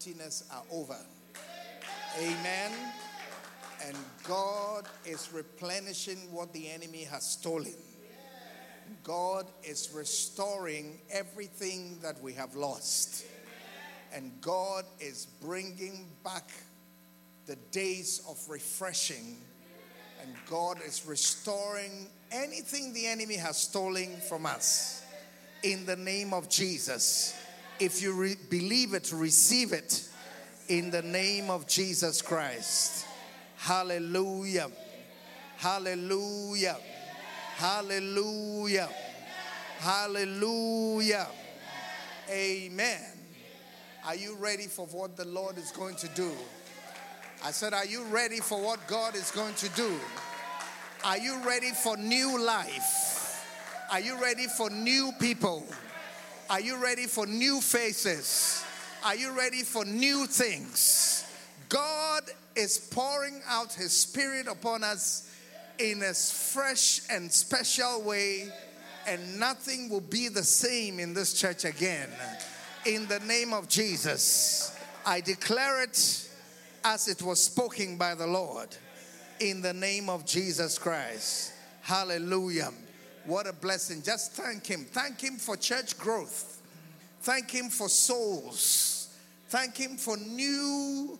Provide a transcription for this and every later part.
emptiness are over. Amen. And God is replenishing what the enemy has stolen. God is restoring everything that we have lost. And God is bringing back the days of refreshing. And God is restoring anything the enemy has stolen from us. In the name of Jesus. If you re- believe it, receive it. In the name of Jesus Christ. Hallelujah. Hallelujah. Hallelujah. Hallelujah. Amen. Are you ready for what the Lord is going to do? I said, Are you ready for what God is going to do? Are you ready for new life? Are you ready for new people? Are you ready for new faces? Are you ready for new things? God is pouring out His Spirit upon us in a fresh and special way, and nothing will be the same in this church again. In the name of Jesus, I declare it as it was spoken by the Lord. In the name of Jesus Christ. Hallelujah. What a blessing. Just thank Him. Thank Him for church growth. Thank Him for souls. Thank Him for new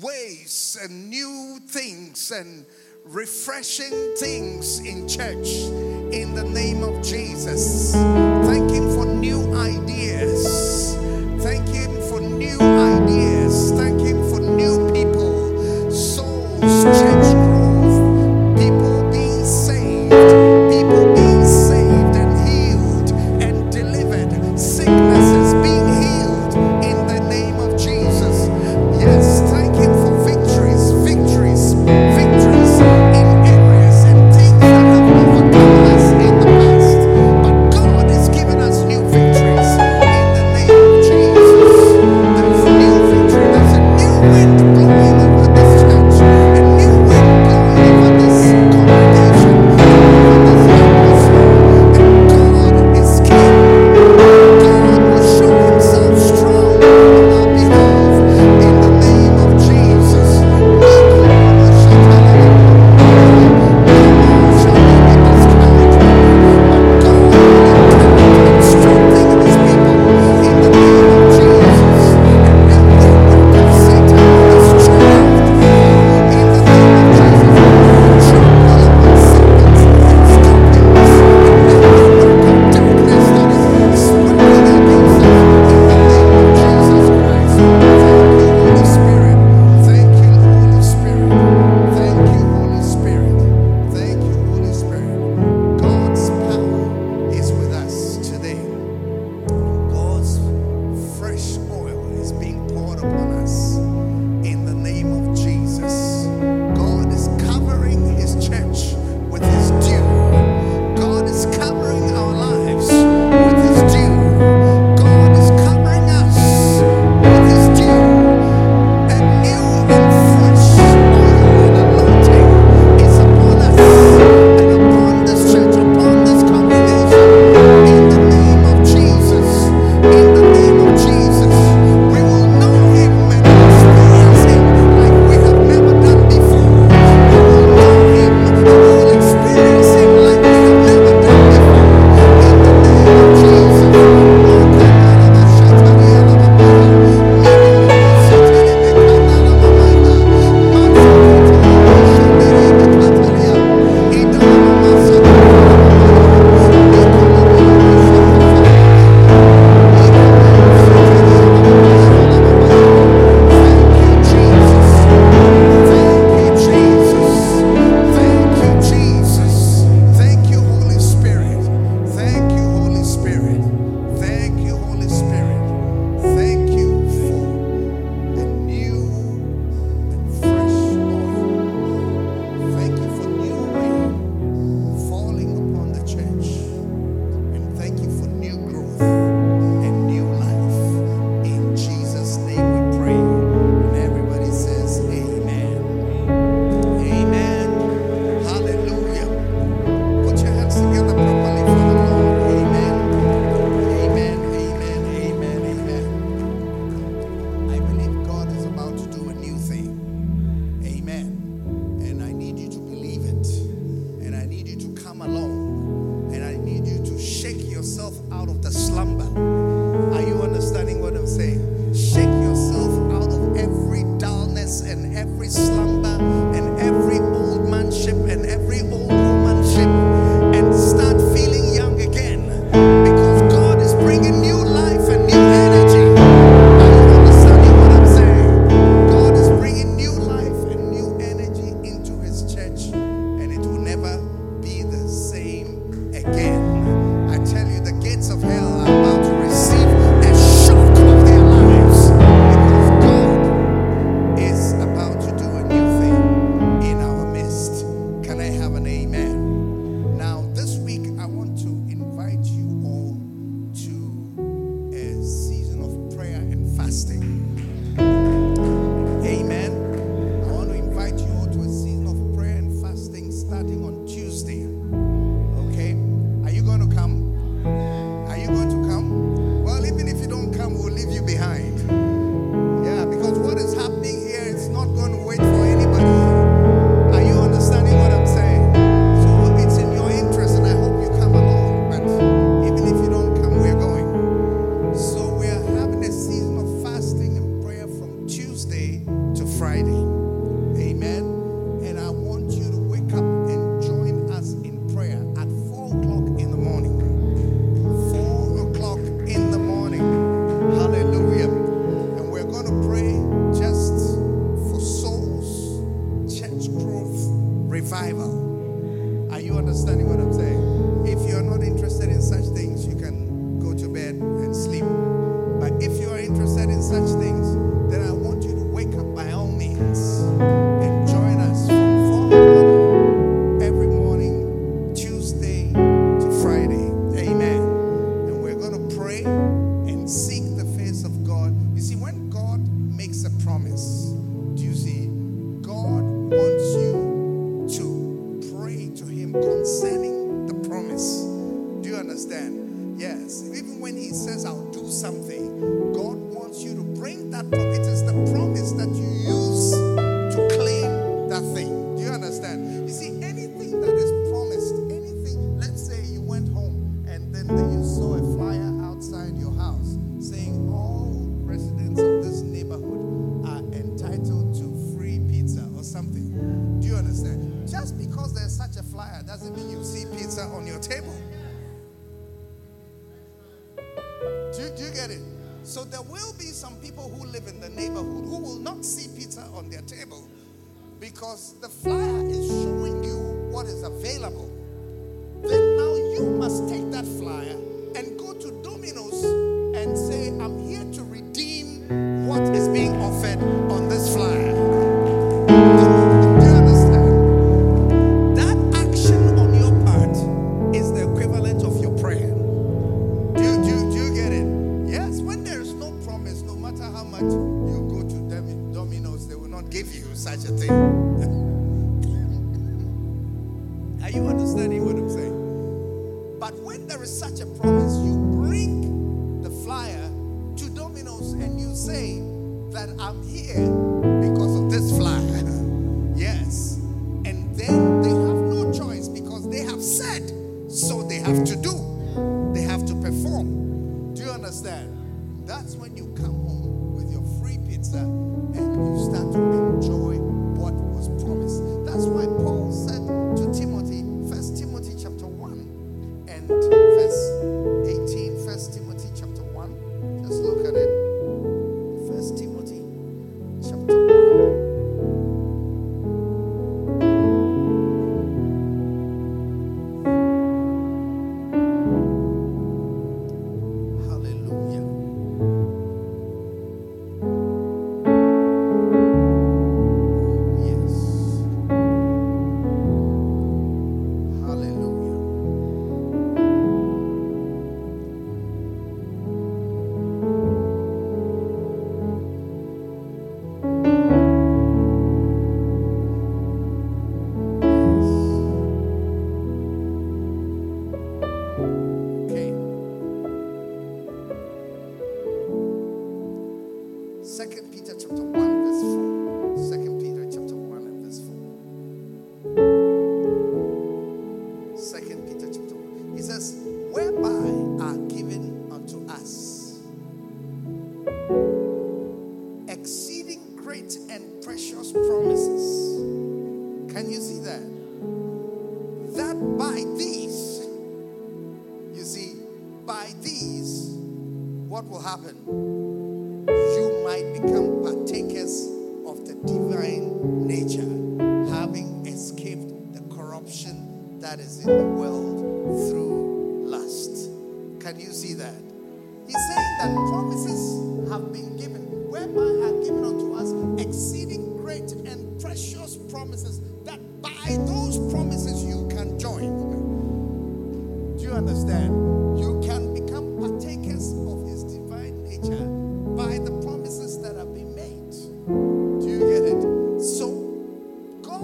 ways and new things and refreshing things in church in the name of Jesus. Thank Him for new ideas. Thank Him for new ideas. Thank Him for new people, souls, church there will be some people who live in the neighborhood who will not see pizza on their table because the flyer is showing you what is available. Then now you must take that flyer and go to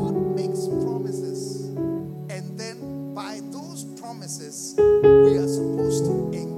God makes promises, and then by those promises, we are supposed to engage.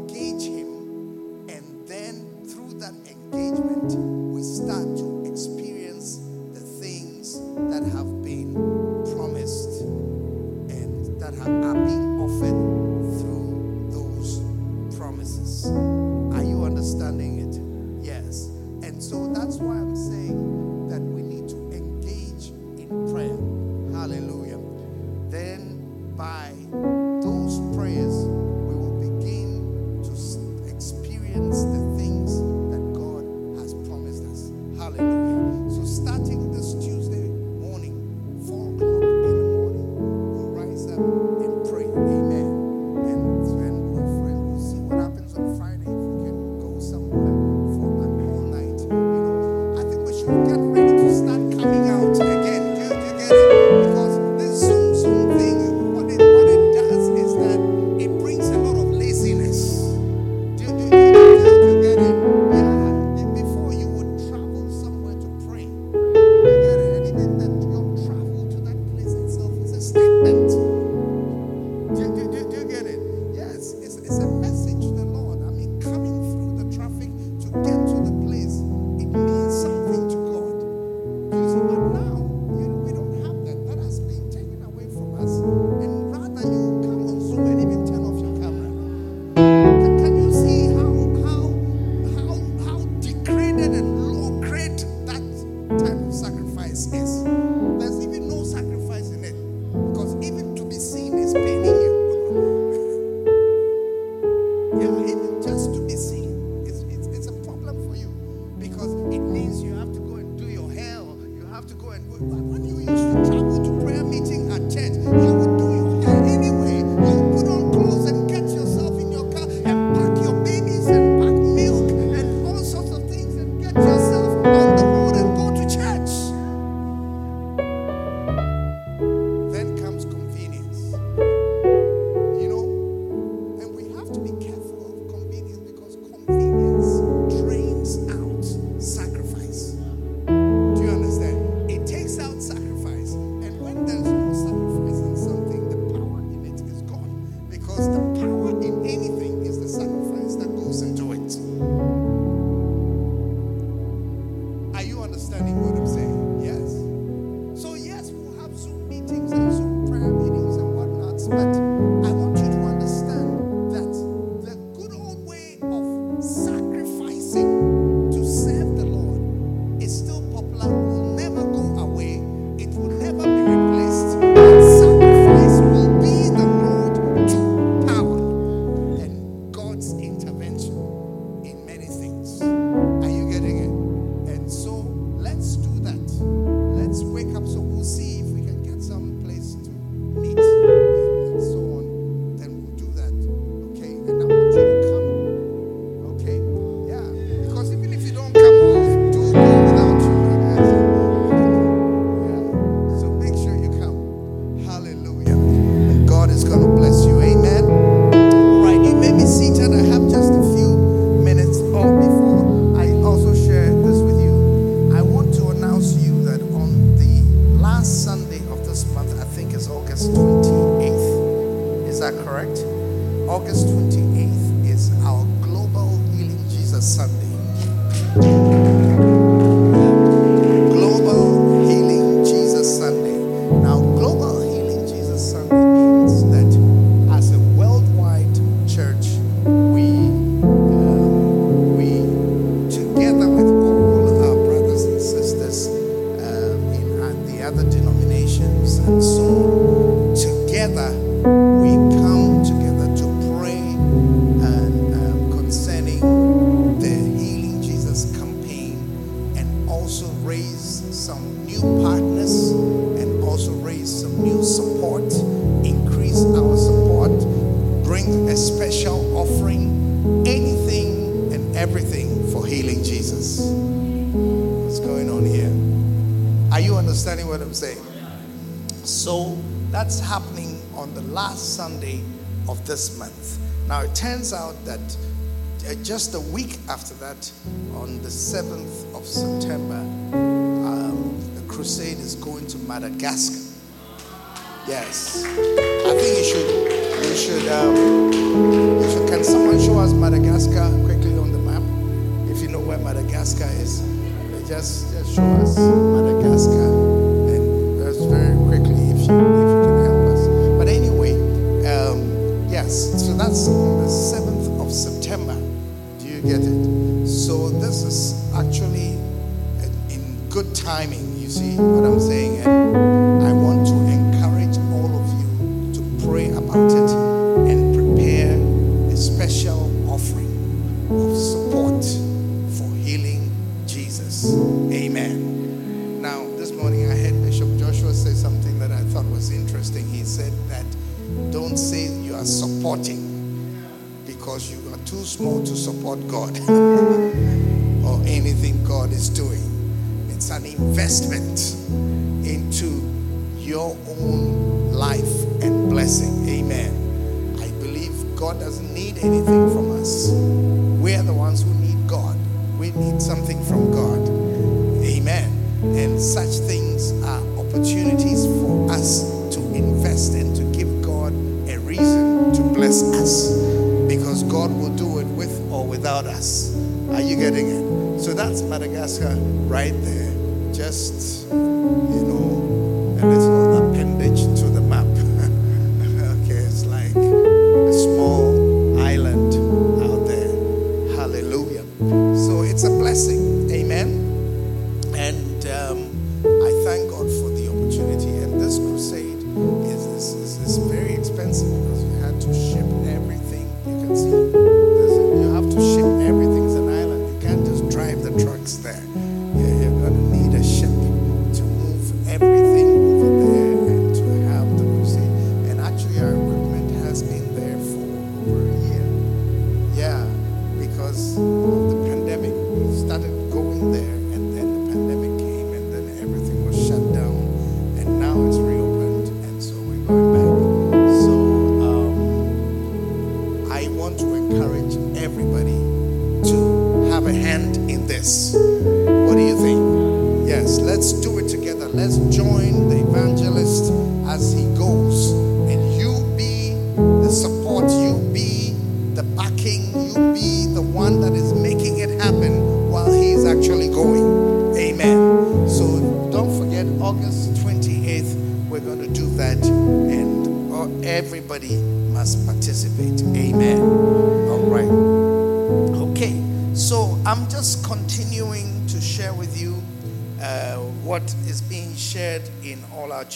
It turns out that uh, just a week after that, on the 7th of September, um, the crusade is going to Madagascar. Yes. I think you should, you should, um, you should, can someone show us Madagascar quickly on the map? If you know where Madagascar is, just,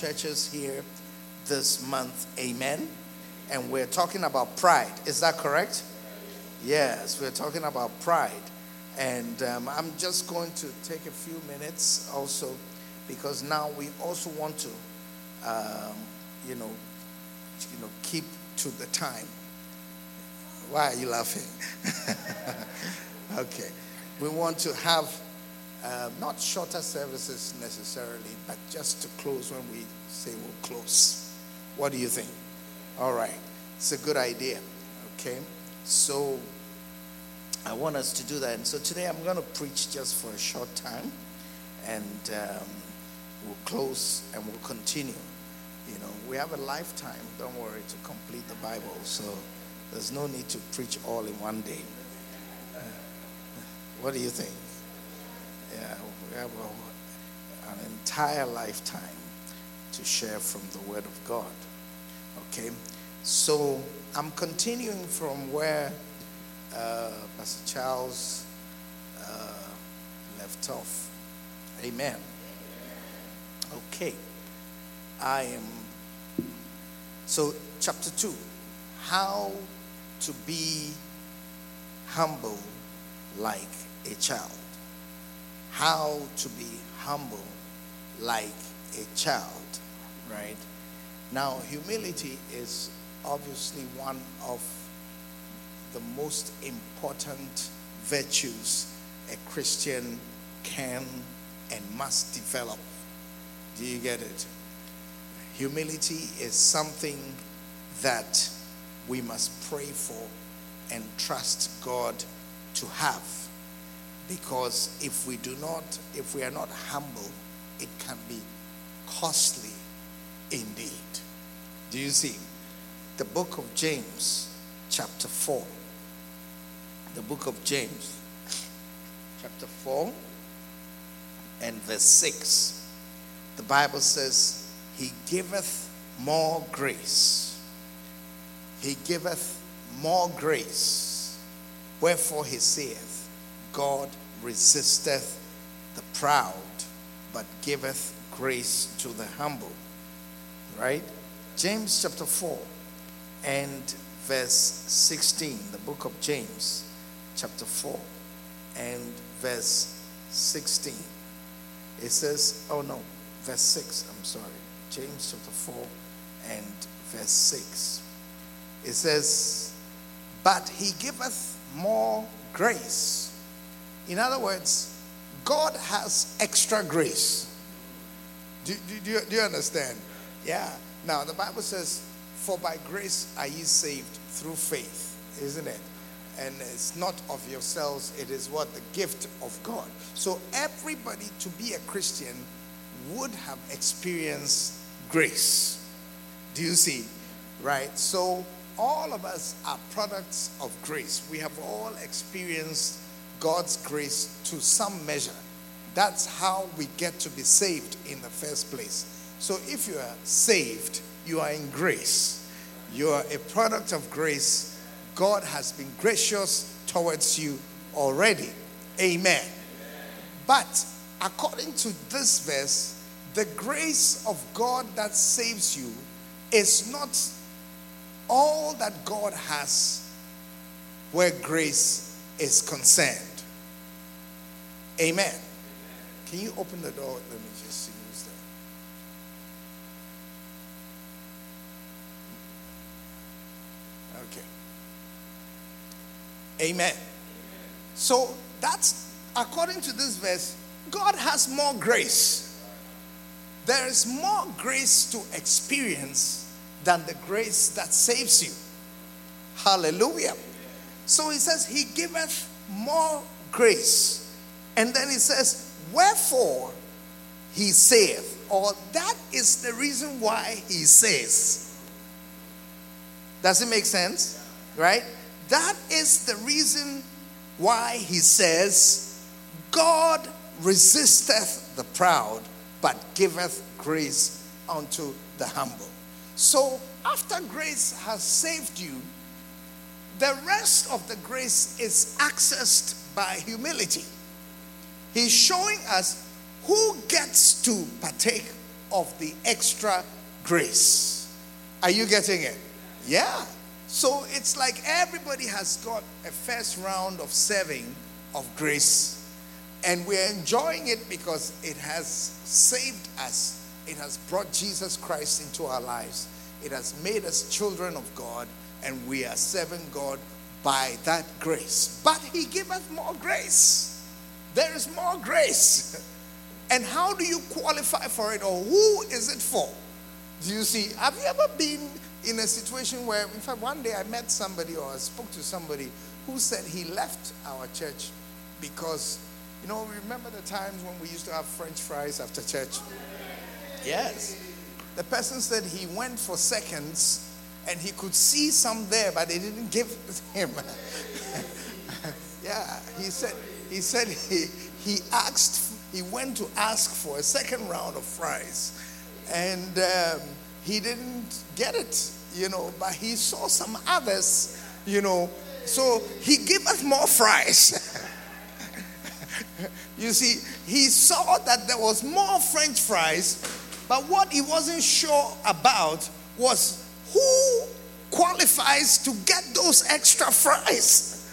churches here this month. Amen. And we're talking about pride. Is that correct? Yes, we're talking about pride. And um, I'm just going to take a few minutes also because now we also want to, um, you know, you know, keep to the time. Why are you laughing? okay. We want to have uh, not shorter services necessarily, but just to close when we say we'll close. What do you think? All right. It's a good idea. Okay. So I want us to do that. And so today I'm going to preach just for a short time and um, we'll close and we'll continue. You know, we have a lifetime, don't worry, to complete the Bible. So there's no need to preach all in one day. Uh, what do you think? Yeah, we have an entire lifetime to share from the Word of God. Okay, so I'm continuing from where uh, Pastor Charles uh, left off. Amen. Okay, I am. So, chapter 2 How to be humble like a child. How to be humble like a child, right? Now, humility is obviously one of the most important virtues a Christian can and must develop. Do you get it? Humility is something that we must pray for and trust God to have. Because if we do not, if we are not humble, it can be costly indeed. Do you see? The book of James, chapter 4. The book of James, chapter 4 and verse 6. The Bible says, He giveth more grace. He giveth more grace. Wherefore he saith, God resisteth the proud, but giveth grace to the humble. Right? James chapter 4 and verse 16, the book of James, chapter 4 and verse 16. It says, oh no, verse 6, I'm sorry. James chapter 4 and verse 6. It says, But he giveth more grace. In other words, God has extra grace. Do, do, do, you, do you understand? Yeah. Now, the Bible says, For by grace are ye saved through faith, isn't it? And it's not of yourselves, it is what? The gift of God. So, everybody to be a Christian would have experienced grace. Do you see? Right? So, all of us are products of grace. We have all experienced God's grace to some measure. That's how we get to be saved in the first place. So if you are saved, you are in grace. You are a product of grace. God has been gracious towards you already. Amen. But according to this verse, the grace of God that saves you is not all that God has where grace is concerned. Amen. Can you open the door? Let me just see who's there. Okay. Amen. So that's according to this verse, God has more grace. There is more grace to experience than the grace that saves you. Hallelujah. So he says, He giveth more grace. And then he says, Wherefore he saith, or that is the reason why he says. Does it make sense? Right? That is the reason why he says, God resisteth the proud, but giveth grace unto the humble. So, after grace has saved you, the rest of the grace is accessed by humility. He's showing us who gets to partake of the extra grace. Are you getting it? Yeah. So it's like everybody has got a first round of serving of grace, and we're enjoying it because it has saved us it has brought Jesus Christ into our lives. It has made us children of God, and we are serving God by that grace. But He giveth more grace. There is more grace. And how do you qualify for it, or who is it for? Do you see? Have you ever been in a situation where, in fact, one day I met somebody or I spoke to somebody who said he left our church because, you know, remember the times when we used to have French fries after church? Yes. The person said he went for seconds and he could see some there, but they didn't give him. yeah, he said he said he he asked he went to ask for a second round of fries, and um, he didn't get it, you know. But he saw some others, you know. So he gave us more fries. you see, he saw that there was more French fries but what he wasn't sure about was who qualifies to get those extra fries.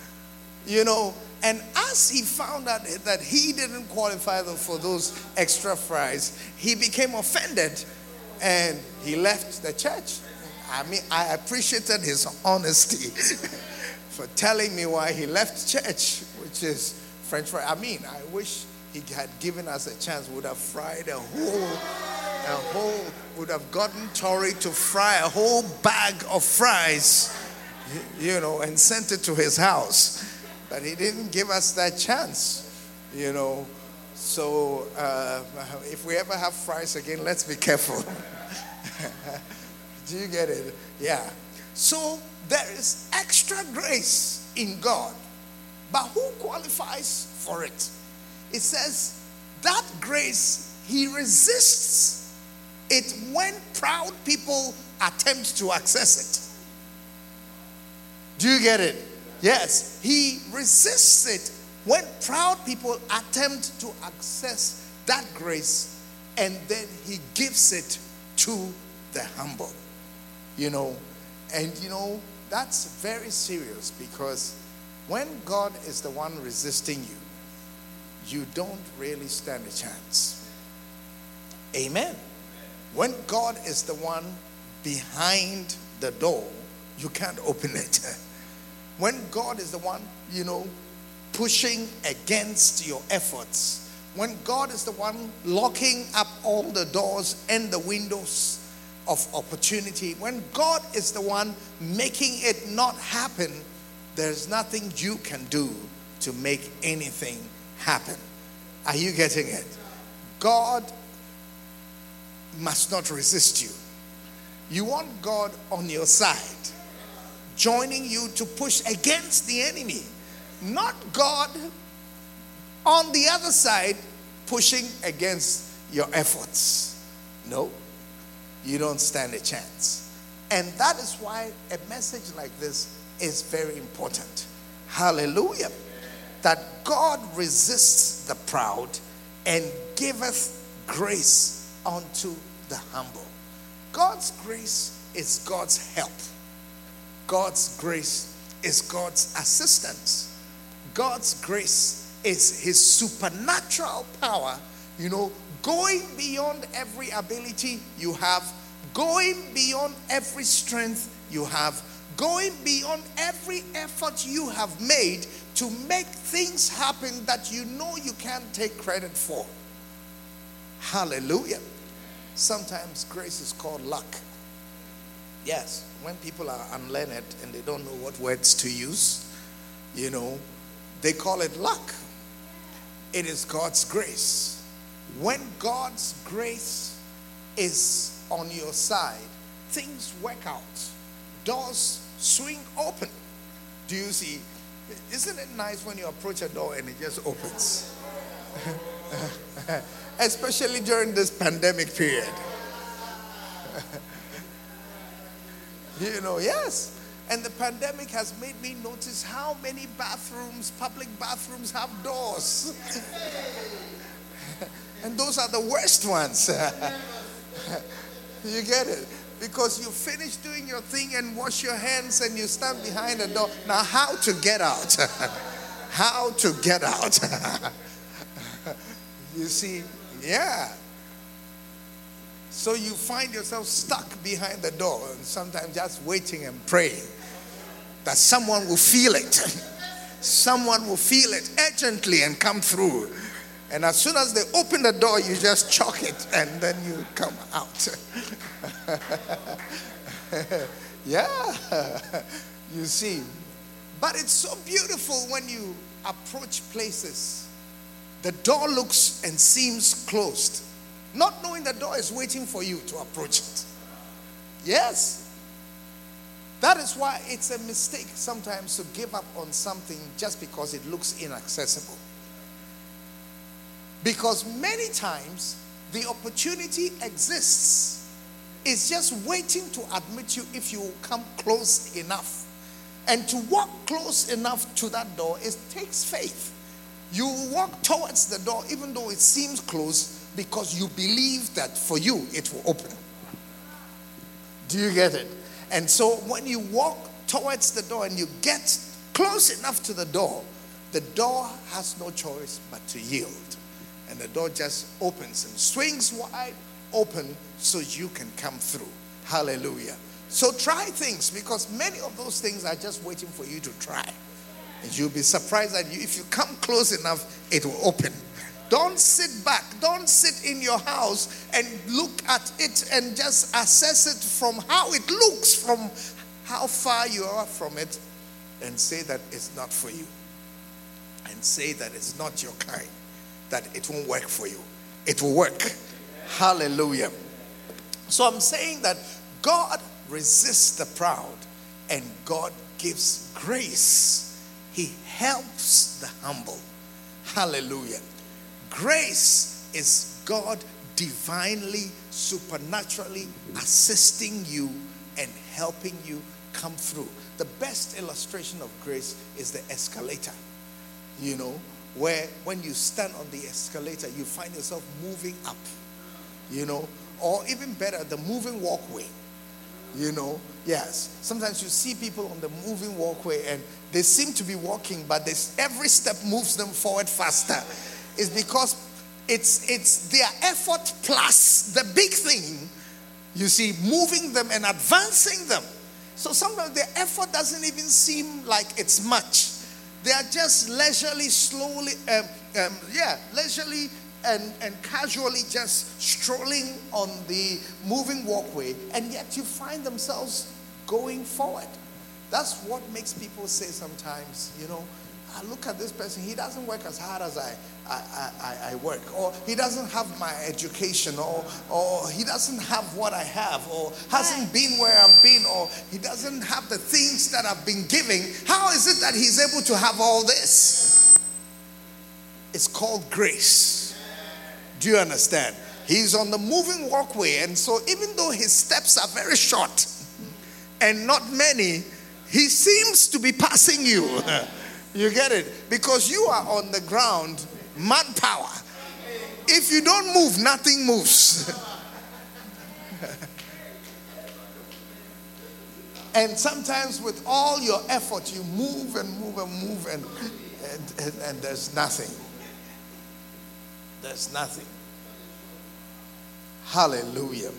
You know, and as he found out that he didn't qualify for those extra fries, he became offended and he left the church. I mean, I appreciated his honesty for telling me why he left church, which is French fry. I mean, I wish he had given us a chance. Would have fried a whole, a whole. Would have gotten Tori to fry a whole bag of fries, you know, and sent it to his house. But he didn't give us that chance, you know. So uh, if we ever have fries again, let's be careful. Do you get it? Yeah. So there is extra grace in God. But who qualifies for it? It says that grace, he resists it when proud people attempt to access it. Do you get it? Yes, he resists it when proud people attempt to access that grace and then he gives it to the humble. You know, and you know, that's very serious because when God is the one resisting you, you don't really stand a chance. Amen. When God is the one behind the door, you can't open it. When God is the one, you know, pushing against your efforts, when God is the one locking up all the doors and the windows of opportunity, when God is the one making it not happen, there's nothing you can do to make anything happen. Are you getting it? God must not resist you. You want God on your side, joining you to push against the enemy, not God on the other side pushing against your efforts. No, you don't stand a chance. And that is why a message like this is very important. Hallelujah. That God resists the proud and giveth grace unto the humble. God's grace is God's help. God's grace is God's assistance. God's grace is his supernatural power, you know, going beyond every ability you have, going beyond every strength you have going beyond every effort you have made to make things happen that you know you can't take credit for. Hallelujah. Sometimes grace is called luck. Yes, when people are unlearned and they don't know what words to use, you know, they call it luck. It is God's grace. When God's grace is on your side, things work out. Doors swing open. Do you see? Isn't it nice when you approach a door and it just opens? Especially during this pandemic period. you know, yes. And the pandemic has made me notice how many bathrooms, public bathrooms, have doors. and those are the worst ones. you get it? because you finish doing your thing and wash your hands and you stand behind the door. Now, how to get out? how to get out? you see, yeah. So you find yourself stuck behind the door and sometimes just waiting and praying that someone will feel it. someone will feel it urgently and come through. And as soon as they open the door, you just chalk it and then you come out. yeah, you see. But it's so beautiful when you approach places. The door looks and seems closed, not knowing the door is waiting for you to approach it. Yes. That is why it's a mistake sometimes to give up on something just because it looks inaccessible. Because many times the opportunity exists. It's just waiting to admit you if you come close enough. And to walk close enough to that door, it takes faith. You walk towards the door even though it seems closed because you believe that for you it will open. Do you get it? And so when you walk towards the door and you get close enough to the door, the door has no choice but to yield and the door just opens and swings wide open so you can come through. Hallelujah. So try things because many of those things are just waiting for you to try. And you'll be surprised that you, if you come close enough, it will open. Don't sit back. Don't sit in your house and look at it and just assess it from how it looks, from how far you are from it, and say that it's not for you. And say that it's not your kind, that it won't work for you. It will work. Hallelujah. So I'm saying that God resists the proud and God gives grace. He helps the humble. Hallelujah. Grace is God divinely, supernaturally assisting you and helping you come through. The best illustration of grace is the escalator. You know, where when you stand on the escalator, you find yourself moving up. You know, or even better, the moving walkway. You know, yes. Sometimes you see people on the moving walkway and they seem to be walking, but this, every step moves them forward faster. It's because it's it's their effort plus the big thing, you see, moving them and advancing them. So sometimes their effort doesn't even seem like it's much. They are just leisurely, slowly, um, um, yeah, leisurely and, and casually just strolling on the moving walkway, and yet you find themselves going forward. That's what makes people say sometimes, you know, I look at this person, he doesn't work as hard as I, I, I, I, work, or he doesn't have my education, or, or he doesn't have what I have, or hasn't been where I've been, or he doesn't have the things that I've been giving. How is it that he's able to have all this? It's called grace. Do you understand? He's on the moving walkway, and so even though his steps are very short and not many, he seems to be passing you. you get it? Because you are on the ground, manpower. If you don't move, nothing moves. and sometimes, with all your effort, you move and move and move, and, and, and, and there's nothing. There's nothing. Hallelujah.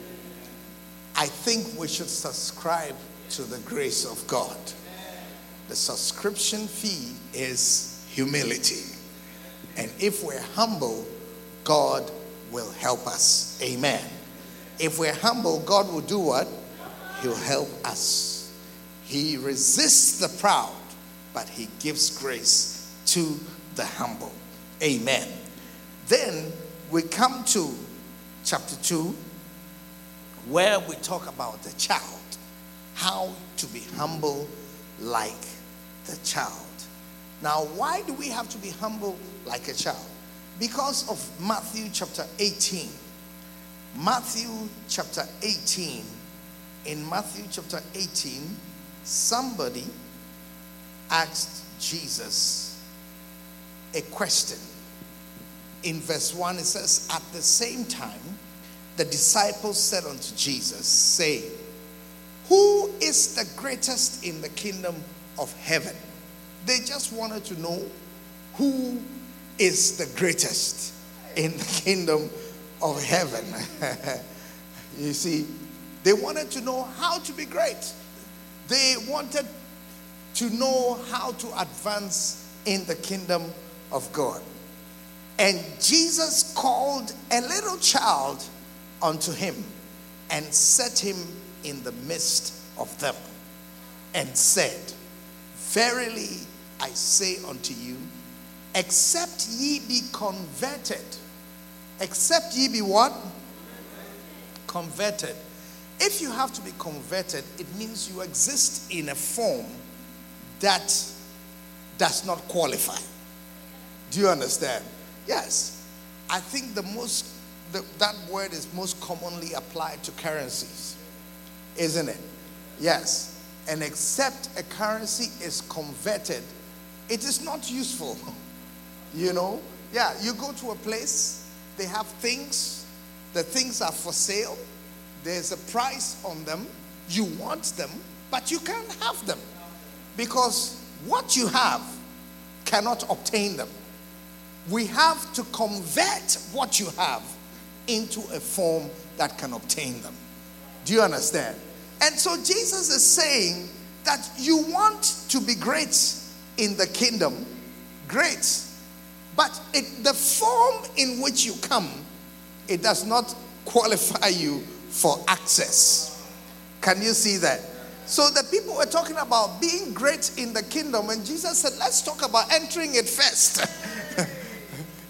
I think we should subscribe to the grace of God. The subscription fee is humility. And if we're humble, God will help us. Amen. If we're humble, God will do what? He'll help us. He resists the proud, but he gives grace to the humble. Amen. Then we come to chapter 2, where we talk about the child, how to be humble like the child. Now, why do we have to be humble like a child? Because of Matthew chapter 18. Matthew chapter 18. In Matthew chapter 18, somebody asked Jesus a question in verse 1, it says, At the same time, the disciples said unto Jesus, saying, Who is the greatest in the kingdom of heaven? They just wanted to know who is the greatest in the kingdom of heaven. you see, they wanted to know how to be great. They wanted to know how to advance in the kingdom of God. And Jesus called a little child unto him and set him in the midst of them and said, Verily I say unto you, except ye be converted, except ye be what? Converted. If you have to be converted, it means you exist in a form that does not qualify. Do you understand? Yes. I think the most, the, that word is most commonly applied to currencies, isn't it? Yes. And except a currency is converted, it is not useful. you know? Yeah, you go to a place, they have things, the things are for sale, there's a price on them, you want them, but you can't have them because what you have cannot obtain them we have to convert what you have into a form that can obtain them. Do you understand? And so Jesus is saying that you want to be great, in the kingdom, great. But it, the form in which you come, it does not qualify you for access. Can you see that? So the people were talking about being great in the kingdom, and Jesus said, Let's talk about entering it first.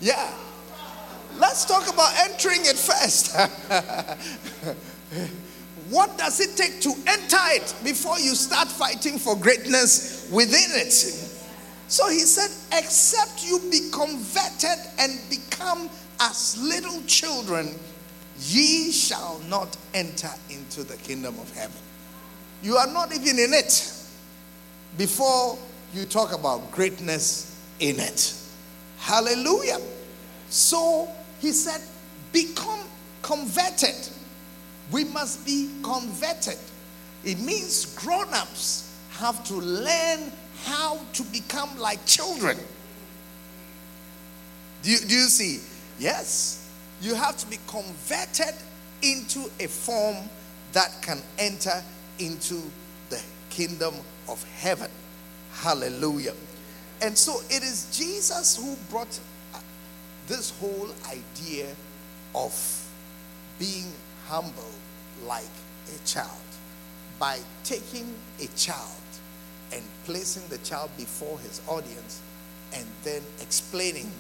yeah. Let's talk about entering it first. what does it take to enter it before you start fighting for greatness within it? So he said, Except you be converted and become as little children, ye shall not enter into the kingdom of heaven. You are not even in it before you talk about greatness in it. Hallelujah. So he said, Become converted. We must be converted. It means grown ups have to learn how to become like children. Do you, do you see? Yes. You have to be converted into a form that can enter into the kingdom of heaven. Hallelujah. And so it is Jesus who brought uh, this whole idea of being humble like a child by taking a child and placing the child before his audience and then explaining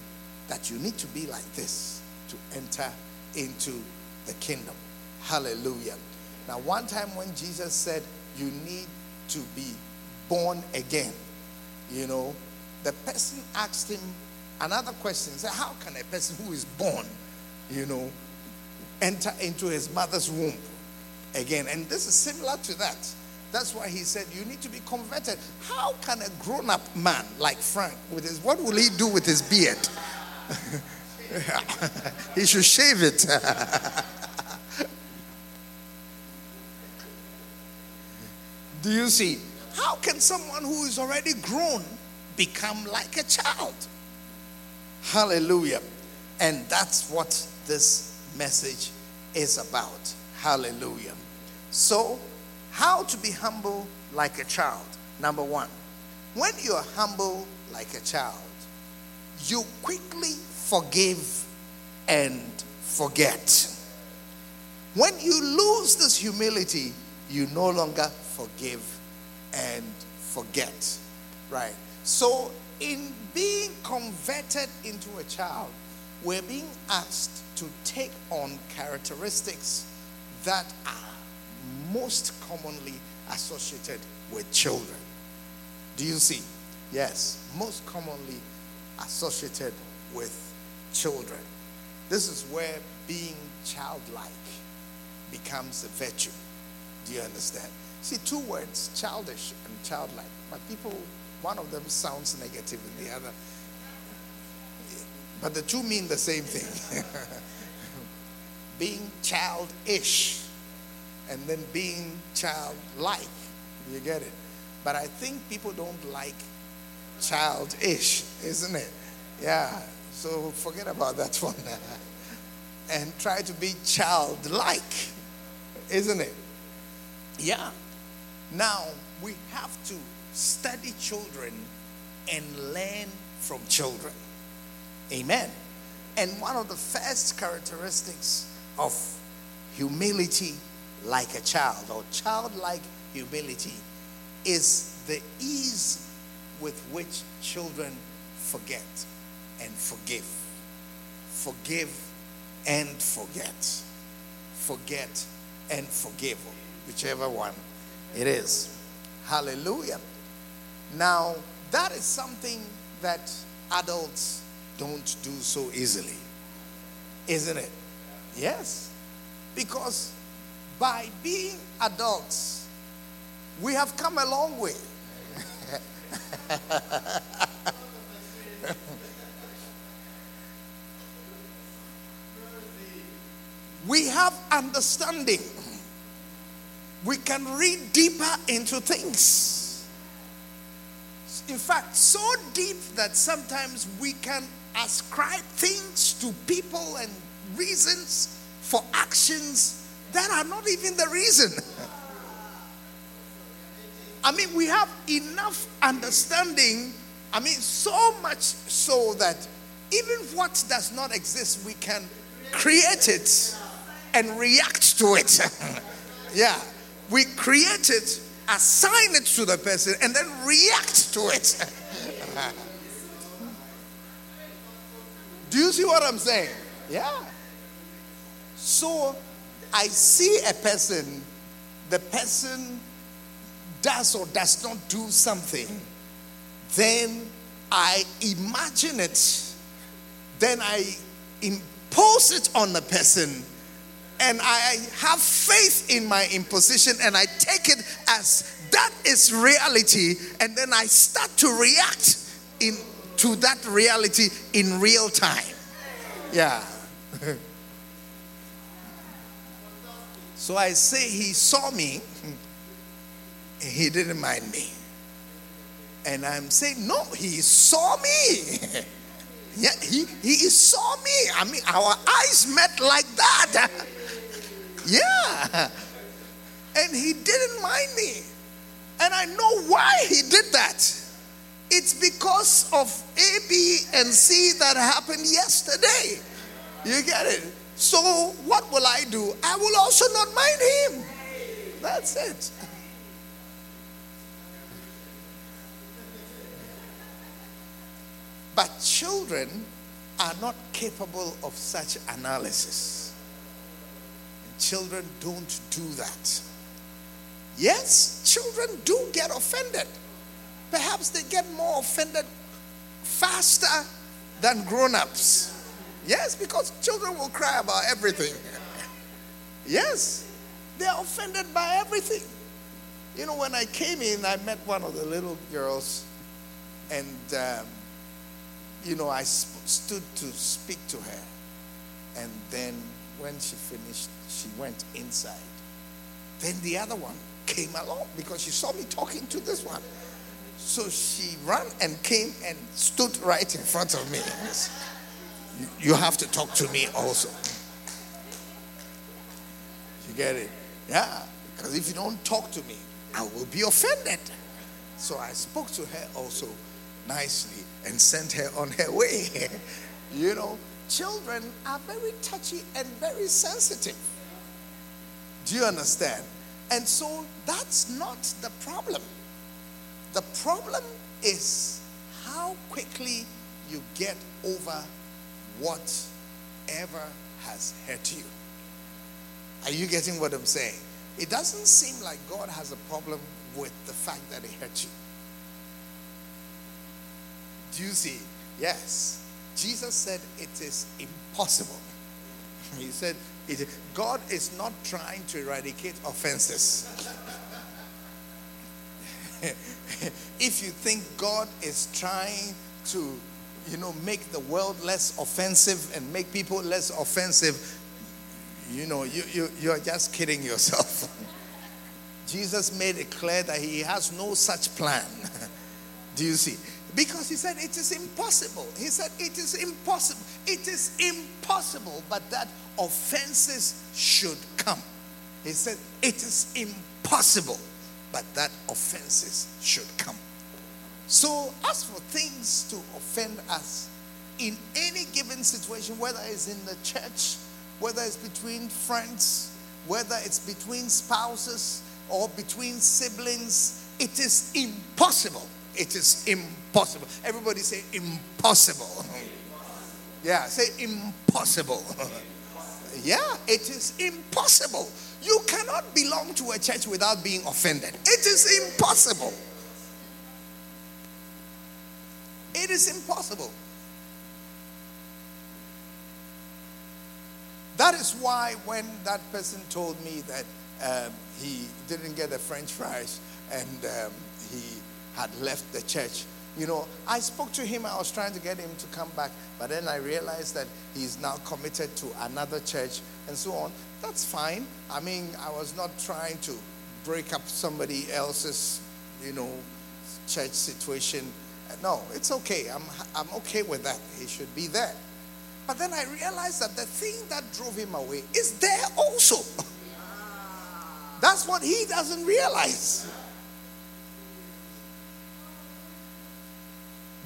that you need to be like this to enter into the kingdom. Hallelujah. Now, one time when Jesus said, You need to be born again, you know, the person asked him another question. Said, How can a person who is born, you know, enter into his mother's womb again? And this is similar to that. That's why he said you need to be converted. How can a grown-up man like Frank with his what will he do with his beard? he should shave it. do you see? How can someone who is already grown become like a child? Hallelujah. And that's what this message is about. Hallelujah. So, how to be humble like a child? Number one, when you're humble like a child, you quickly forgive and forget. When you lose this humility, you no longer forgive and forget. Right? So, in being converted into a child, we're being asked to take on characteristics that are most commonly associated with children. Do you see? Yes, most commonly associated with children. This is where being childlike becomes a virtue. Do you understand? See, two words, childish and childlike. But people one of them sounds and the other. But the two mean the same thing. being childish and then being childlike. You get it? But I think people don't like childish, isn't it? Yeah. So forget about that one. and try to be childlike, isn't it? Yeah. Now, we have to study children and learn from children. Amen. And one of the first characteristics of humility like a child or childlike humility is the ease with which children forget and forgive. Forgive and forget. Forget and forgive, whichever one it is. Hallelujah. Now, that is something that adults don't do so easily, isn't it? Yes. Because by being adults, we have come a long way. we have understanding. We can read deeper into things in fact, so deep that sometimes we can ascribe things to people and reasons for actions that are not even the reason. I mean, we have enough understanding I mean, so much so that even what does not exist, we can create it and react to it. yeah. We create it, assign it to the person, and then react to it. Do you see what I'm saying? Yeah. So I see a person, the person does or does not do something, then I imagine it, then I impose it on the person, and I have faith in my imposition, and I take it as that is reality, and then I start to react in to that reality in real time. Yeah. so I say he saw me, he didn't mind me. And I'm saying, no, he saw me. yeah, he, he saw me. I mean, our eyes met like that. yeah. And he didn't mind me. And I know why he did that. It's because of A, B, and C that happened yesterday. You get it? So, what will I do? I will also not mind him. That's it. But children are not capable of such analysis. children don't do that. Yes, children do get offended. Perhaps they get more offended faster than grown ups. Yes, because children will cry about everything. yes, they are offended by everything. You know, when I came in, I met one of the little girls, and, um, you know, I sp- stood to speak to her. And then when she finished, she went inside. Then the other one came along because she saw me talking to this one. So she ran and came and stood right in front of me. You have to talk to me also. You get it? Yeah. Because if you don't talk to me, I will be offended. So I spoke to her also nicely and sent her on her way. you know, children are very touchy and very sensitive. Do you understand? And so that's not the problem. The problem is how quickly you get over whatever has hurt you. Are you getting what I'm saying? It doesn't seem like God has a problem with the fact that he hurt you. Do you see? Yes. Jesus said it is impossible. He said, it, God is not trying to eradicate offenses. if you think God is trying to, you know, make the world less offensive and make people less offensive, you know, you, you, you're just kidding yourself. Jesus made it clear that he has no such plan. Do you see? Because he said it is impossible. He said it is impossible. It is impossible, but that offenses should come. He said it is impossible but that offenses should come. So, as for things to offend us in any given situation, whether it's in the church, whether it's between friends, whether it's between spouses or between siblings, it is impossible. It is impossible. Everybody say impossible. Yeah, say impossible. yeah, it is impossible. You cannot belong to a church without being offended. It is impossible. It is impossible. That is why when that person told me that um, he didn't get the French fries and um, he had left the church, you know, I spoke to him. I was trying to get him to come back, but then I realized that he's now committed to another church and so on. That's fine. I mean, I was not trying to break up somebody else's, you know, church situation. No, it's okay. I'm, I'm okay with that. He should be there. But then I realized that the thing that drove him away is there also. That's what he doesn't realize.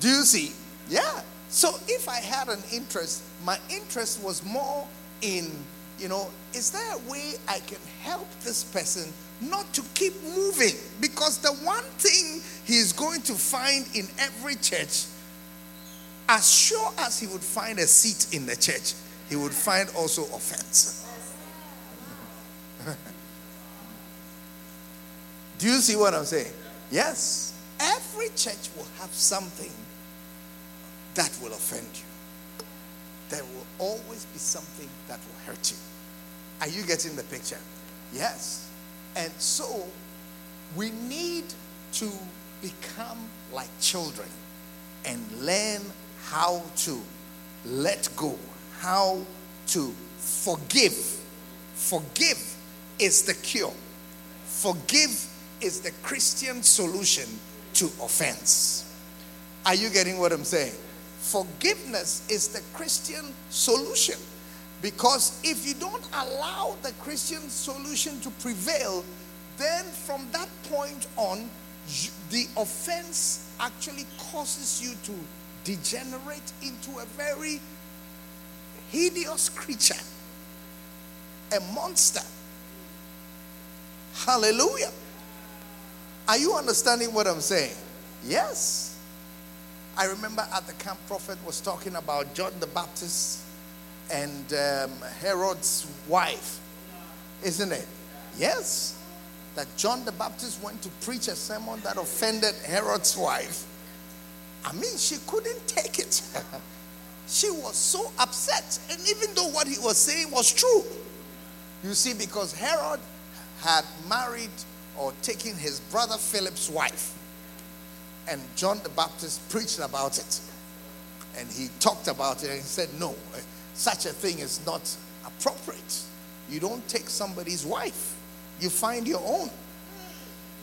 Do you see? Yeah. So if I had an interest, my interest was more in, you know, is there a way I can help this person not to keep moving? Because the one thing he is going to find in every church, as sure as he would find a seat in the church, he would find also offense. Do you see what I'm saying? Yes. Every church will have something that will offend you. There will always be something that will hurt you. Are you getting the picture? Yes. And so we need to become like children and learn how to let go, how to forgive. Forgive is the cure. Forgive is the Christian solution to offense. Are you getting what I'm saying? Forgiveness is the Christian solution. Because if you don't allow the Christian solution to prevail, then from that point on, the offense actually causes you to degenerate into a very hideous creature, a monster. Hallelujah. Are you understanding what I'm saying? Yes. I remember at the camp, Prophet was talking about John the Baptist and um, Herod's wife, isn't it? Yes. That John the Baptist went to preach a sermon that offended Herod's wife. I mean, she couldn't take it. she was so upset. And even though what he was saying was true, you see, because Herod had married or taken his brother Philip's wife. And John the Baptist preached about it. And he talked about it and he said, No, such a thing is not appropriate. You don't take somebody's wife, you find your own.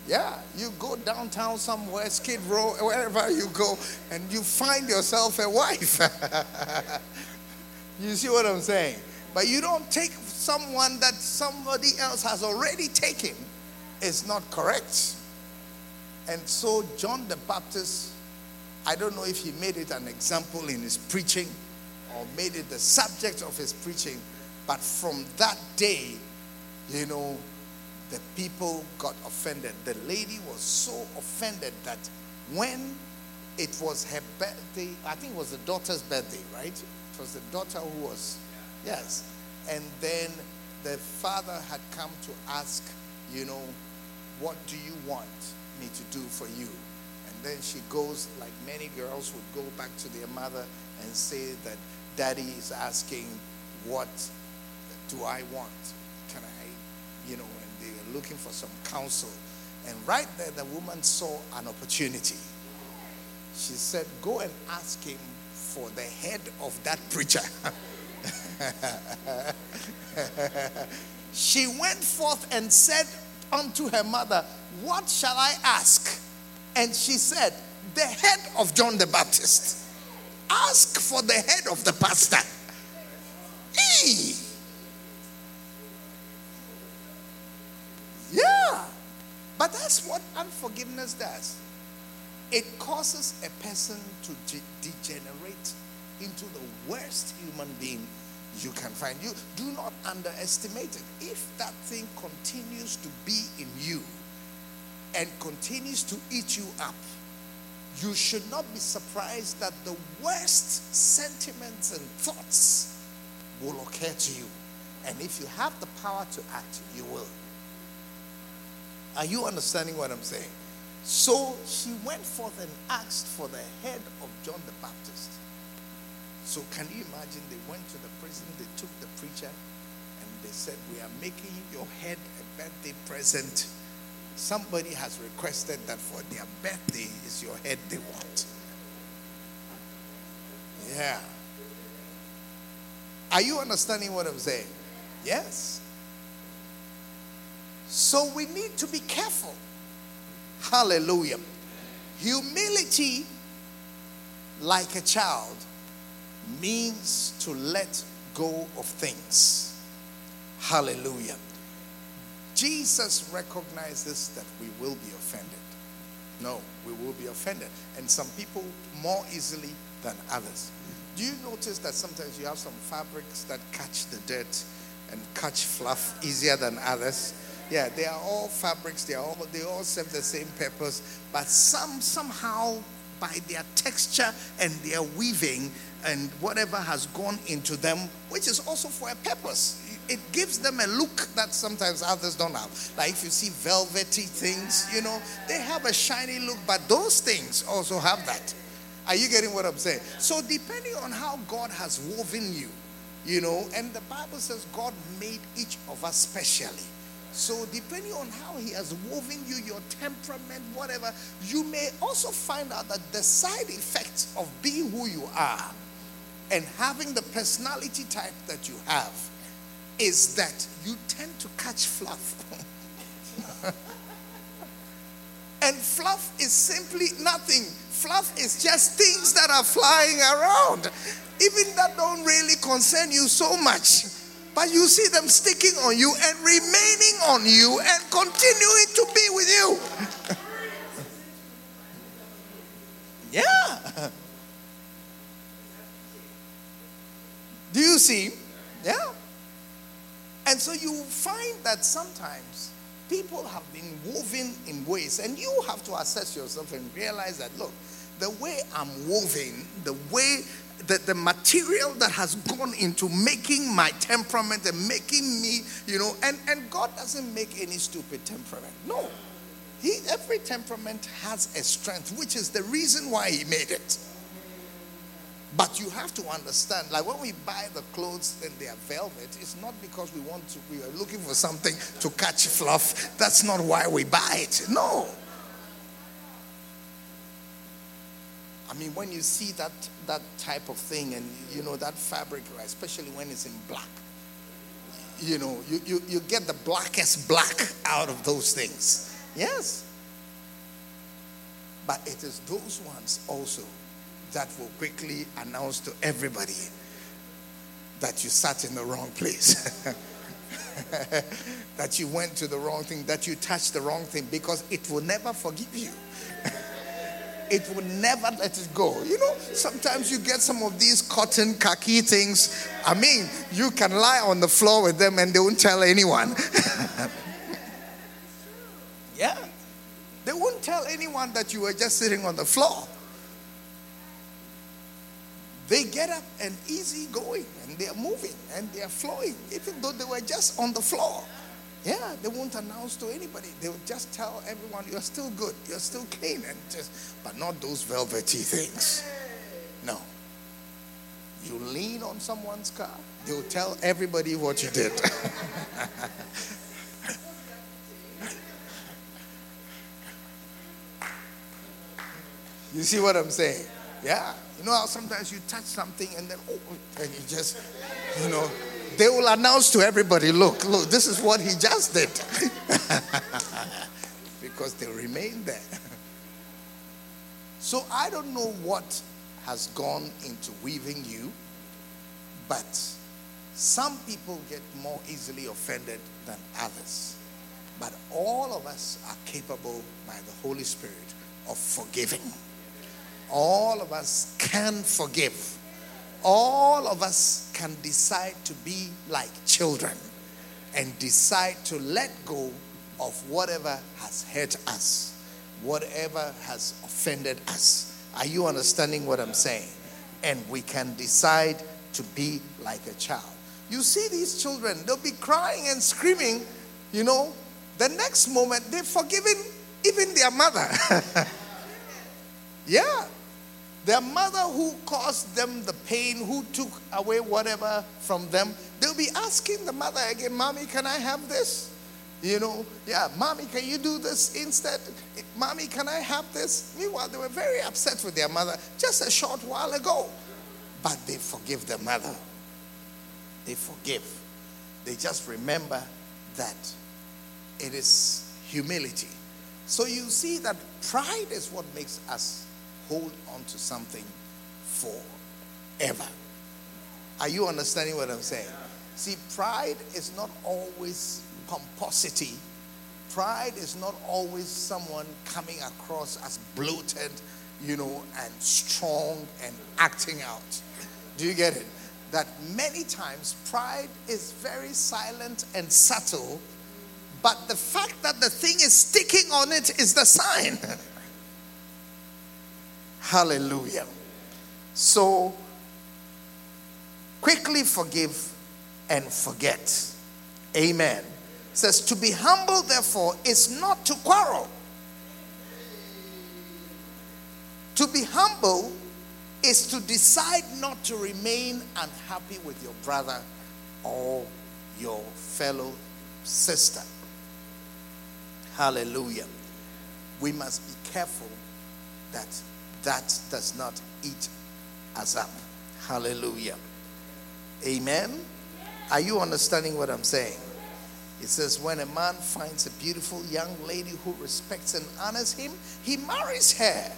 Yeah, you go downtown somewhere, Skid Row, wherever you go, and you find yourself a wife. you see what I'm saying? But you don't take someone that somebody else has already taken. It's not correct. And so, John the Baptist, I don't know if he made it an example in his preaching or made it the subject of his preaching. But from that day, you know, the people got offended. The lady was so offended that when it was her birthday, I think it was the daughter's birthday, right? It was the daughter who was, yes. And then the father had come to ask, you know, what do you want me to do for you? And then she goes, like many girls would go back to their mother and say that daddy is asking, What do I want? Can I, you know, and they are looking for some counsel. And right there, the woman saw an opportunity. She said, Go and ask him for the head of that preacher. she went forth and said unto her mother, What shall I ask? And she said, The head of John the Baptist. Ask for the head of the pastor. Hey. Yeah. But that's what unforgiveness does. It causes a person to de- degenerate into the worst human being you can find. You do not underestimate it. If that thing continues to be in you and continues to eat you up, you should not be surprised that the worst sentiments and thoughts will occur to you. And if you have the power to act, you will. Are you understanding what I'm saying? So she went forth and asked for the head of John the Baptist. So can you imagine? They went to the prison, they took the preacher, and they said, We are making your head a birthday present Somebody has requested that for their birthday is your head they want. Yeah. Are you understanding what I'm saying? Yes. So we need to be careful. Hallelujah. Humility, like a child, means to let go of things. Hallelujah. Jesus recognizes that we will be offended. No, we will be offended. And some people more easily than others. Do you notice that sometimes you have some fabrics that catch the dirt and catch fluff easier than others? Yeah, they are all fabrics, they are all they all serve the same purpose, but some somehow by their texture and their weaving and whatever has gone into them, which is also for a purpose. It gives them a look that sometimes others don't have. Like if you see velvety things, you know, they have a shiny look, but those things also have that. Are you getting what I'm saying? So, depending on how God has woven you, you know, and the Bible says God made each of us specially. So, depending on how He has woven you, your temperament, whatever, you may also find out that the side effects of being who you are and having the personality type that you have is that you tend to catch fluff. and fluff is simply nothing. Fluff is just things that are flying around, even that don't really concern you so much. But you see them sticking on you and remaining on you and continuing to be with you. yeah. Do you see? Yeah. And so you find that sometimes people have been woven in ways, and you have to assess yourself and realize that look, the way I'm woven, the way that the material that has gone into making my temperament and making me, you know, and, and God doesn't make any stupid temperament. No. He, every temperament has a strength, which is the reason why He made it. But you have to understand, like when we buy the clothes and they are velvet, it's not because we want to, we are looking for something to catch fluff. That's not why we buy it. No. I mean, when you see that that type of thing and you know that fabric, especially when it's in black, you know, you, you, you get the blackest black out of those things. Yes. But it is those ones also that will quickly announce to everybody that you sat in the wrong place. that you went to the wrong thing, that you touched the wrong thing, because it will never forgive you. it will never let it go. You know, sometimes you get some of these cotton khaki things. I mean, you can lie on the floor with them and they won't tell anyone. yeah. They won't tell anyone that you were just sitting on the floor. They get up and easy going and they're moving and they're flowing, even though they were just on the floor. Yeah, they won't announce to anybody. They will just tell everyone you're still good, you're still clean, and just but not those velvety things. No. You lean on someone's car, they'll tell everybody what you did. you see what I'm saying? Yeah. You know how sometimes you touch something and then, oh, and you just, you know, they will announce to everybody, look, look, this is what he just did. because they remain there. so I don't know what has gone into weaving you, but some people get more easily offended than others. But all of us are capable by the Holy Spirit of forgiving all of us can forgive. All of us can decide to be like children and decide to let go of whatever has hurt us, whatever has offended us. Are you understanding what I'm saying? And we can decide to be like a child. You see these children, they'll be crying and screaming, you know, the next moment they've forgiven even their mother. yeah, their mother who caused them the pain, who took away whatever from them, they'll be asking the mother again, Mommy, can I have this? You know, yeah, Mommy, can you do this instead? Mommy, can I have this? Meanwhile, they were very upset with their mother just a short while ago. But they forgive their mother. They forgive. They just remember that it is humility. So you see that pride is what makes us hold on to something forever. Are you understanding what I'm saying? See, pride is not always pomposity Pride is not always someone coming across as bloated, you know, and strong and acting out. Do you get it? That many times pride is very silent and subtle, but the fact that the thing is sticking on it is the sign. Hallelujah. So, quickly forgive and forget. Amen. It says to be humble, therefore, is not to quarrel. To be humble is to decide not to remain unhappy with your brother or your fellow sister. Hallelujah. We must be careful that that does not eat us up. Hallelujah. Amen. Are you understanding what I'm saying? It says, when a man finds a beautiful young lady who respects and honors him, he marries her,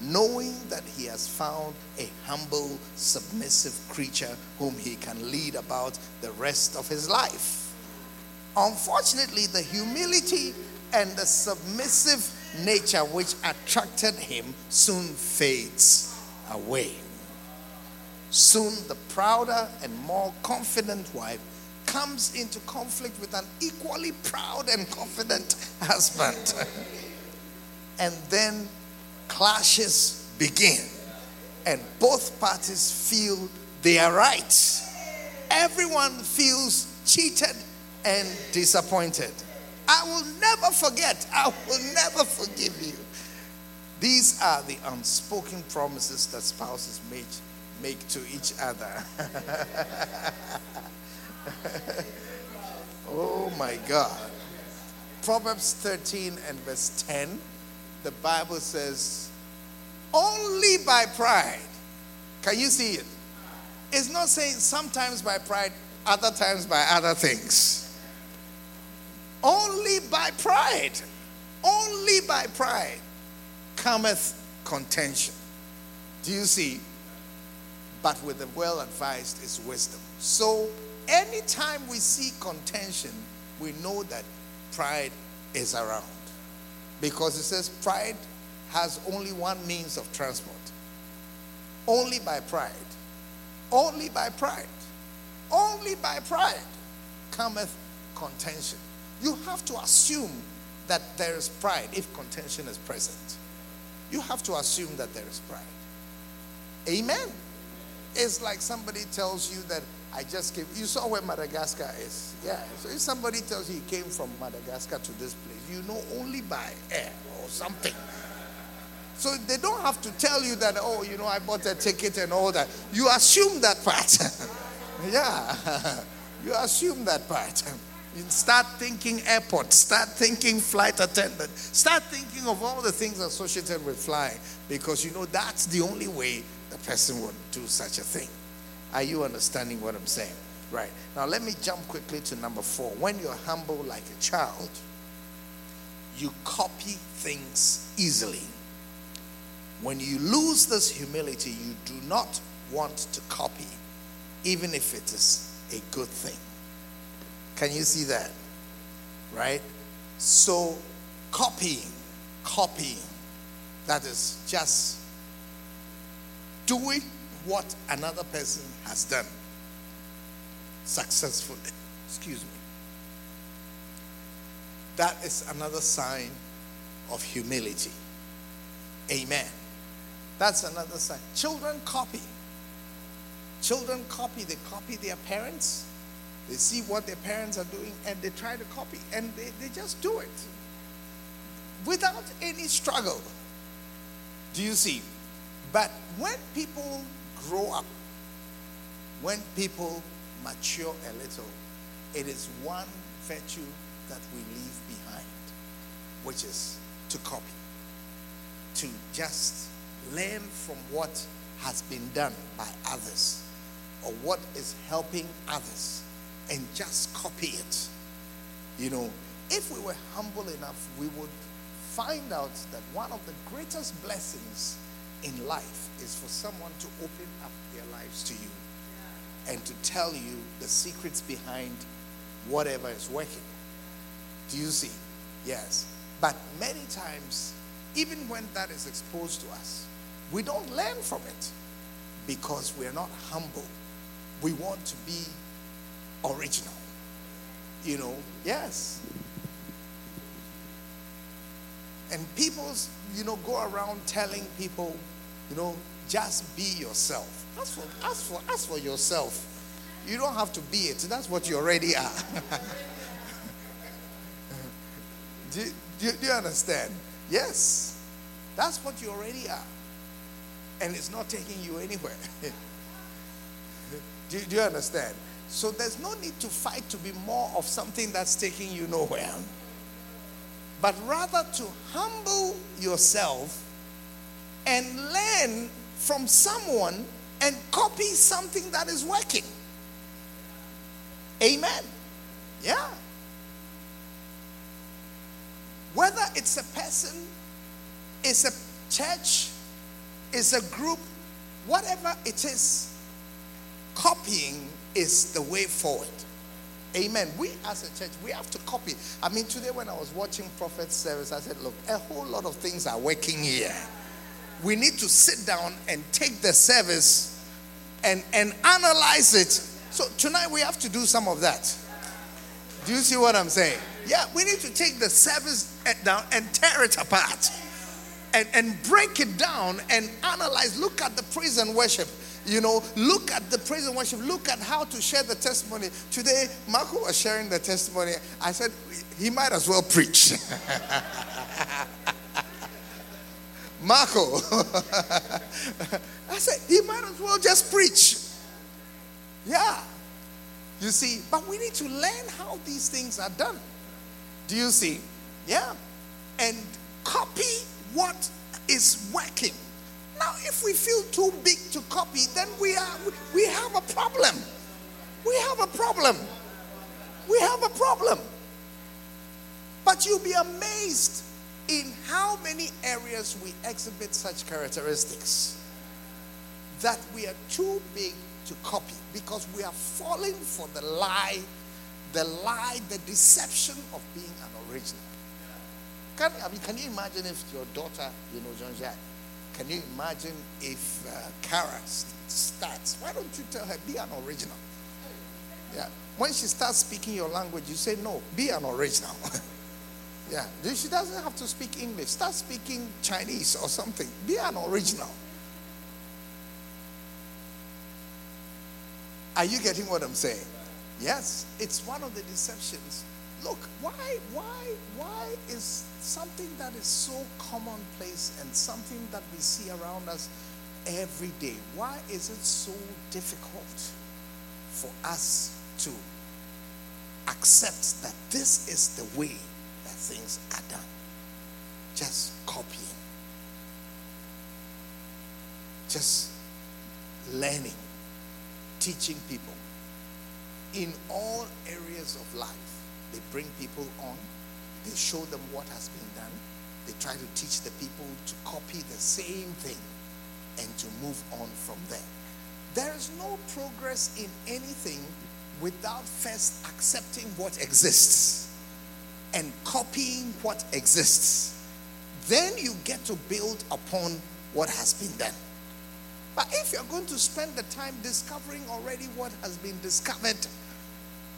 knowing that he has found a humble, submissive creature whom he can lead about the rest of his life. Unfortunately, the humility and the submissive nature which attracted him soon fades away. Soon, the prouder and more confident wife comes into conflict with an equally proud and confident husband. and then clashes begin, and both parties feel they are right. Everyone feels cheated and disappointed. I will never forget, I will never forgive you. These are the unspoken promises that spouses make, make to each other. oh my God. Proverbs 13 and verse 10, the Bible says, only by pride. Can you see it? It's not saying sometimes by pride, other times by other things. Only by pride, only by pride cometh contention. Do you see? But with the well advised is wisdom. So anytime we see contention, we know that pride is around. Because it says pride has only one means of transport. Only by pride. Only by pride. Only by pride cometh contention. You have to assume that there is pride if contention is present. You have to assume that there is pride. Amen. It's like somebody tells you that I just came. You saw where Madagascar is. Yeah. So if somebody tells you he came from Madagascar to this place, you know only by air or something. So they don't have to tell you that, oh, you know, I bought a ticket and all that. You assume that part. yeah. you assume that part. Start thinking airport, start thinking flight attendant, start thinking of all the things associated with flying because you know that's the only way the person would do such a thing. Are you understanding what I'm saying? Right. Now, let me jump quickly to number four. When you're humble like a child, you copy things easily. When you lose this humility, you do not want to copy, even if it is a good thing. Can you see that? Right? So, copying, copying, that is just doing what another person has done successfully. Excuse me. That is another sign of humility. Amen. That's another sign. Children copy. Children copy. They copy their parents. They see what their parents are doing and they try to copy and they, they just do it without any struggle. Do you see? But when people grow up, when people mature a little, it is one virtue that we leave behind, which is to copy, to just learn from what has been done by others or what is helping others and just copy it. You know, if we were humble enough, we would find out that one of the greatest blessings in life is for someone to open up their lives to you and to tell you the secrets behind whatever is working. Do you see? Yes. But many times, even when that is exposed to us, we don't learn from it because we're not humble. We want to be original. You know, yes. And people, you know, go around telling people, you know, just be yourself. Ask for, ask for, ask for yourself. You don't have to be it. That's what you already are. do, do, do you understand? Yes. That's what you already are. And it's not taking you anywhere. do, do you understand? So there's no need to fight to be more of something that's taking you nowhere but rather to humble yourself and learn from someone and copy something that is working. Amen. Yeah. Whether it's a person, it's a church, it's a group, whatever it is, copying is the way forward. Amen. We as a church, we have to copy. I mean, today when I was watching prophet service, I said, look, a whole lot of things are working here. We need to sit down and take the service and, and analyze it. So tonight we have to do some of that. Do you see what I'm saying? Yeah, we need to take the service down and tear it apart and, and break it down and analyze. Look at the praise and worship you know, look at the praise and worship. Look at how to share the testimony. Today, Marco was sharing the testimony. I said, he might as well preach. Marco. I said, he might as well just preach. Yeah. You see, but we need to learn how these things are done. Do you see? Yeah. And copy what is working. Now, if we feel too big to copy, then we, are, we have a problem. We have a problem. We have a problem. But you'll be amazed in how many areas we exhibit such characteristics that we are too big to copy because we are falling for the lie, the lie, the deception of being an original. Can, I mean, can you imagine if your daughter, you know, Jean Jacques, can you imagine if uh, Kara starts? Why don't you tell her, be an original? Yeah. When she starts speaking your language, you say, no, be an original. yeah. She doesn't have to speak English. Start speaking Chinese or something. Be an original. Are you getting what I'm saying? Yes. It's one of the deceptions Look, why, why, why is something that is so commonplace and something that we see around us every day, why is it so difficult for us to accept that this is the way that things are done? Just copying, just learning, teaching people in all areas of life they bring people on, they show them what has been done, they try to teach the people to copy the same thing and to move on from there. There is no progress in anything without first accepting what exists and copying what exists. Then you get to build upon what has been done. But if you're going to spend the time discovering already what has been discovered,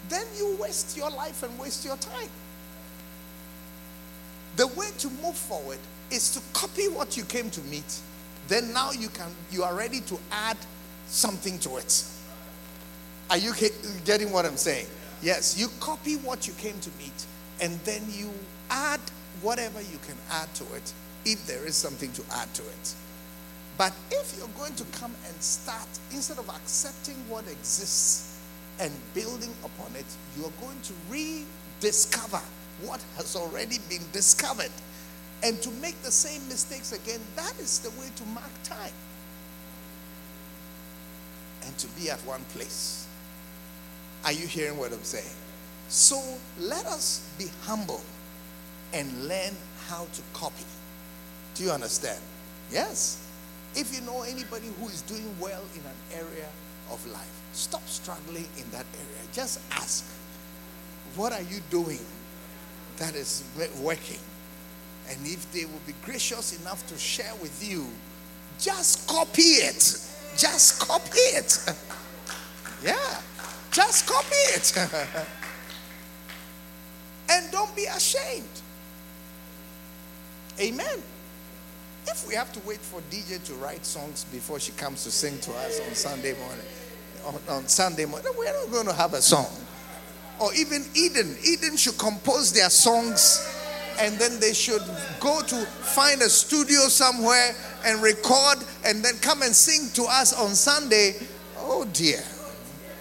then you waste your life and waste your time. The way to move forward is to copy what you came to meet. Then now you can you are ready to add something to it. Are you getting what I'm saying? Yes, you copy what you came to meet and then you add whatever you can add to it if there is something to add to it. But if you're going to come and start instead of accepting what exists and building upon it, you are going to rediscover what has already been discovered. And to make the same mistakes again, that is the way to mark time. And to be at one place. Are you hearing what I'm saying? So let us be humble and learn how to copy. Do you understand? Yes. If you know anybody who is doing well in an area of life, Stop struggling in that area. Just ask, what are you doing that is working. And if they will be gracious enough to share with you, just copy it. Just copy it. yeah, just copy it. and don't be ashamed. Amen. If we have to wait for DJ to write songs before she comes to sing to us on Sunday morning, on, on Sunday morning, we're not going to have a song. Or even Eden. Eden should compose their songs and then they should go to find a studio somewhere and record and then come and sing to us on Sunday. Oh dear.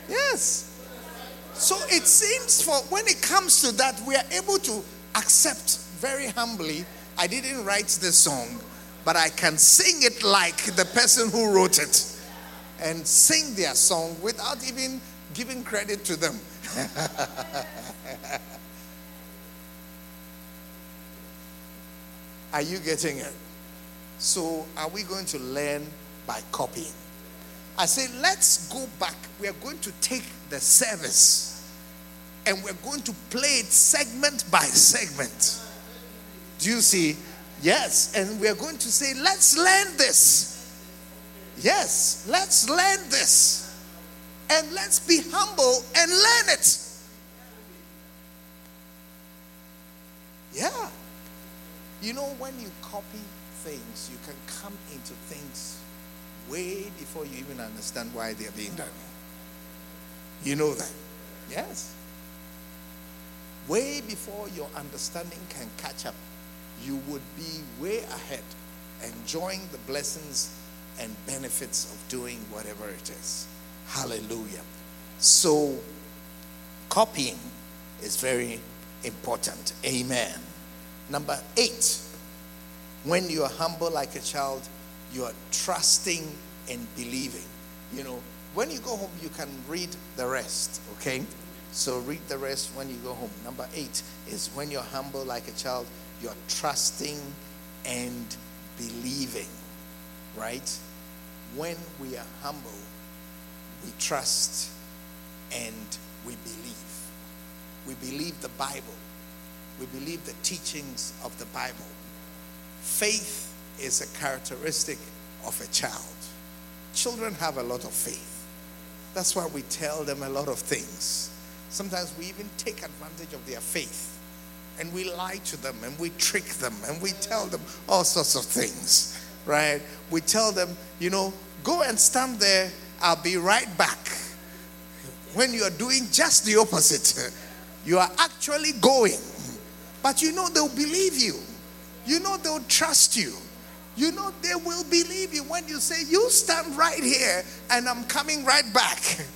Yes. So it seems for when it comes to that, we are able to accept very humbly. I didn't write this song, but I can sing it like the person who wrote it and sing their song without even giving credit to them. Are you getting it? So, are we going to learn by copying? I say, let's go back. We are going to take the service and we're going to play it segment by segment. Do you see? Yes. And we're going to say, let's learn this. Yes, let's learn this. And let's be humble and learn it. Yeah. You know, when you copy things, you can come into things way before you even understand why they're being done. You know that? Yes. Way before your understanding can catch up, you would be way ahead, enjoying the blessings and benefits of doing whatever it is. Hallelujah. So, copying is very important. Amen. Number eight, when you are humble like a child, you are trusting and believing. You know, when you go home, you can read the rest, okay? So read the rest when you go home. Number eight is when you're humble like a child, you're trusting and believing, right? When we are humble, we trust and we believe. We believe the Bible we believe the teachings of the Bible. Faith is a characteristic of a child. Children have a lot of faith. That's why we tell them a lot of things. Sometimes we even take advantage of their faith and we lie to them and we trick them and we tell them all sorts of things, right? We tell them, you know, go and stand there, I'll be right back. When you are doing just the opposite, you are actually going but you know they'll believe you. You know they'll trust you. You know they will believe you when you say, You stand right here and I'm coming right back.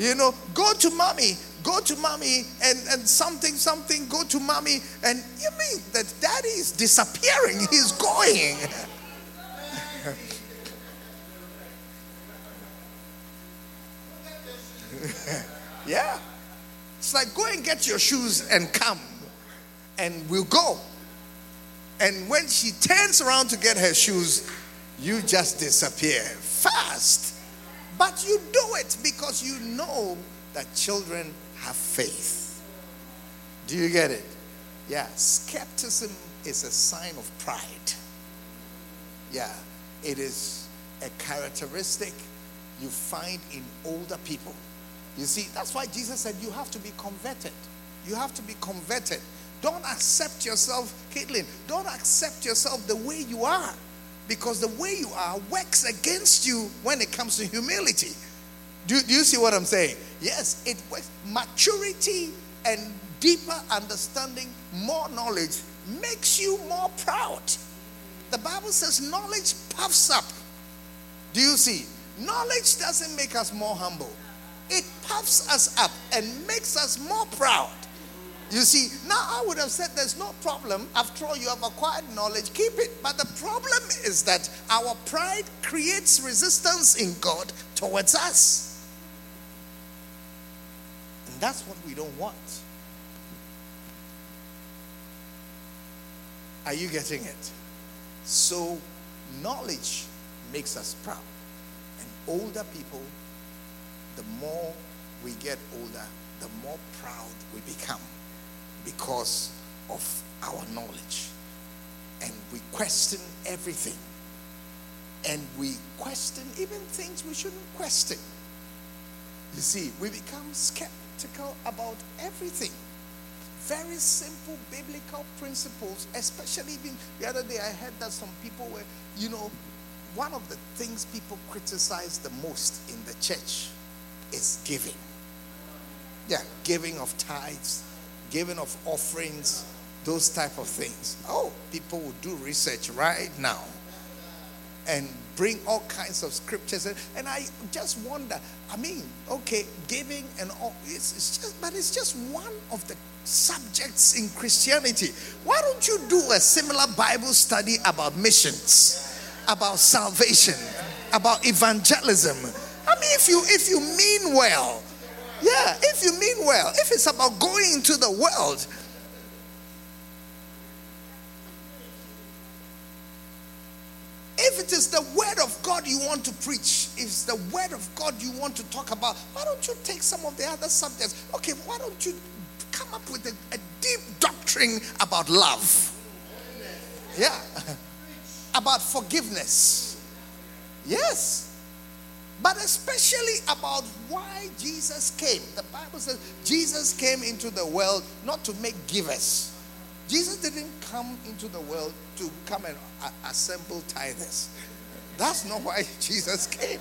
You know, go to mommy, go to mommy and, and something, something, go to mommy. And you mean that daddy is disappearing? He's going. yeah. It's like go and get your shoes and come and we'll go. And when she turns around to get her shoes, you just disappear fast. But you do it because you know that children have faith. Do you get it? Yeah, skepticism is a sign of pride. Yeah, it is a characteristic you find in older people. You see, that's why Jesus said you have to be converted. You have to be converted. Don't accept yourself, Caitlin. Don't accept yourself the way you are. Because the way you are works against you when it comes to humility. Do, do you see what I'm saying? Yes, it works. Maturity and deeper understanding, more knowledge makes you more proud. The Bible says knowledge puffs up. Do you see? Knowledge doesn't make us more humble, it puffs us up and makes us more proud. You see, now I would have said there's no problem. After all, you have acquired knowledge, keep it. But the problem is that our pride creates resistance in God towards us. And that's what we don't want. Are you getting it? So, knowledge makes us proud. And older people, the more we get older, the more proud we become because of our knowledge. And we question everything. And we question even things we shouldn't question. You see, we become skeptical about everything. Very simple biblical principles, especially even the other day I heard that some people were, you know, one of the things people criticize the most in the church is giving. Yeah, giving of tithes, giving of offerings, those type of things. Oh, people will do research right now and bring all kinds of scriptures. And I just wonder, I mean, okay, giving and all, it's, it's just, but it's just one of the subjects in Christianity. Why don't you do a similar Bible study about missions, about salvation, about evangelism? I mean, if you if you mean well, yeah, if you mean well, if it's about going into the world, If it is the word of God you want to preach, if it's the word of God you want to talk about, why don't you take some of the other subjects? Okay, why don't you come up with a, a deep doctrine about love? Yeah. about forgiveness. Yes. But especially about why Jesus came. The Bible says Jesus came into the world not to make givers Jesus didn't come into the world to come and assemble tithers. That's not why Jesus came.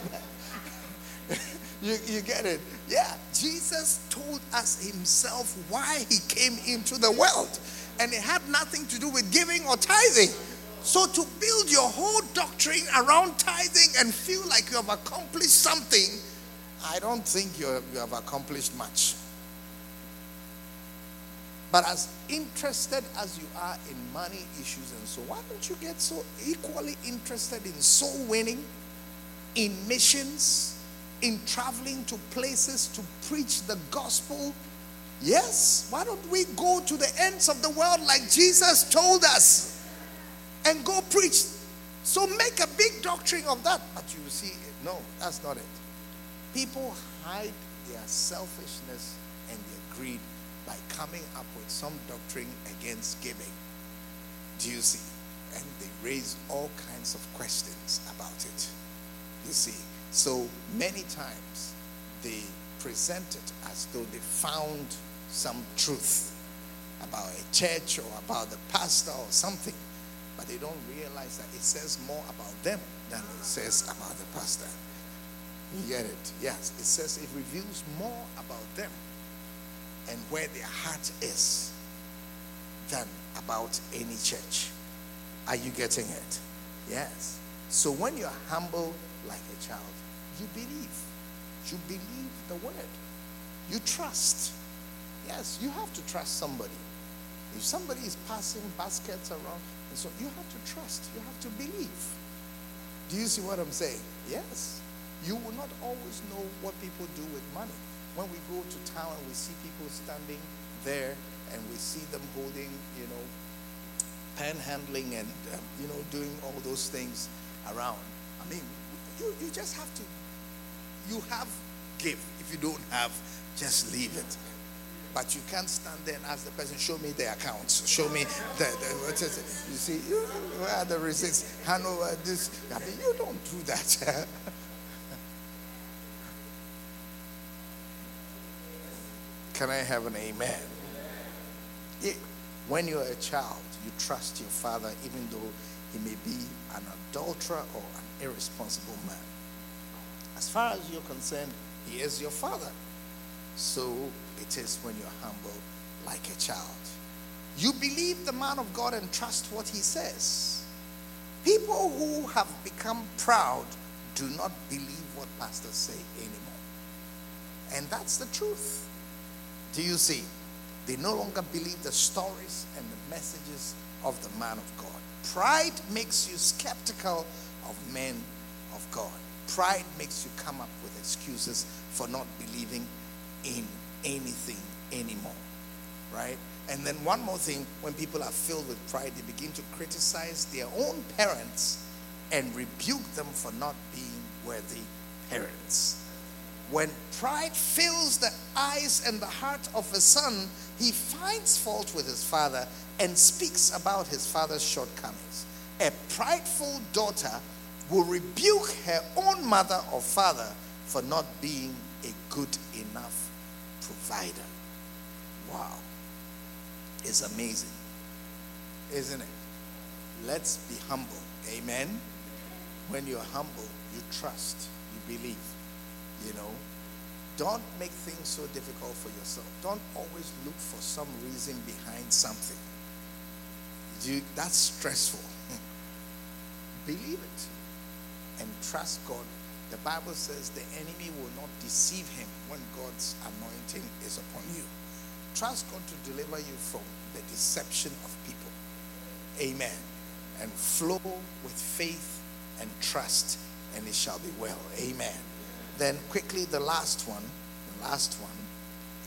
you, you get it? Yeah, Jesus told us himself why he came into the world. And it had nothing to do with giving or tithing. So to build your whole doctrine around tithing and feel like you have accomplished something, I don't think you have accomplished much. But as interested as you are in money issues and so, why don't you get so equally interested in soul winning, in missions, in traveling to places to preach the gospel? Yes, why don't we go to the ends of the world like Jesus told us and go preach? So make a big doctrine of that. But you see, no, that's not it. People hide their selfishness and their greed by coming up with some doctrine against giving. Do you see? And they raise all kinds of questions about it. You see? So many times they present it as though they found some truth about a church or about the pastor or something, but they don't realize that it says more about them than it says about the pastor. You get it? Yes, it says it reveals more about them and where their heart is than about any church. Are you getting it? Yes. So when you're humble like a child, you believe. You believe the word. You trust. Yes, you have to trust somebody. If somebody is passing baskets around, so you have to trust. You have to believe. Do you see what I'm saying? Yes. You will not always know what people do with money when we go to town and we see people standing there and we see them holding, you know, panhandling and, um, you know, doing all those things around. I mean, you, you just have to, you have give. If you don't have, just leave it. But you can't stand there and ask the person, show me the accounts. Show me the, the what is it? You see, you, where are the receipts? Hand over this. I mean, you don't do that. Can I have an amen? Yeah. When you're a child, you trust your father even though he may be an adulterer or an irresponsible man. As far as you're concerned, he is your father. So it is when you're humble like a child. You believe the man of God and trust what he says. People who have become proud do not believe what pastors say anymore. And that's the truth. Do you see? They no longer believe the stories and the messages of the man of God. Pride makes you skeptical of men of God. Pride makes you come up with excuses for not believing in anything anymore. Right? And then one more thing when people are filled with pride, they begin to criticize their own parents and rebuke them for not being worthy parents. When pride fills the eyes and the heart of a son, he finds fault with his father and speaks about his father's shortcomings. A prideful daughter will rebuke her own mother or father for not being a good provider. Wow. It's amazing, isn't it? Let's be humble. Amen. When you're humble, you trust, you believe. You know, don't make things so difficult for yourself. Don't always look for some reason behind something. You, that's stressful. Believe it and trust God. The Bible says the enemy will not deceive him when God's anointing is upon you. Trust God to deliver you from the deception of people. Amen. And flow with faith and trust, and it shall be well. Amen. Then, quickly, the last one, the last one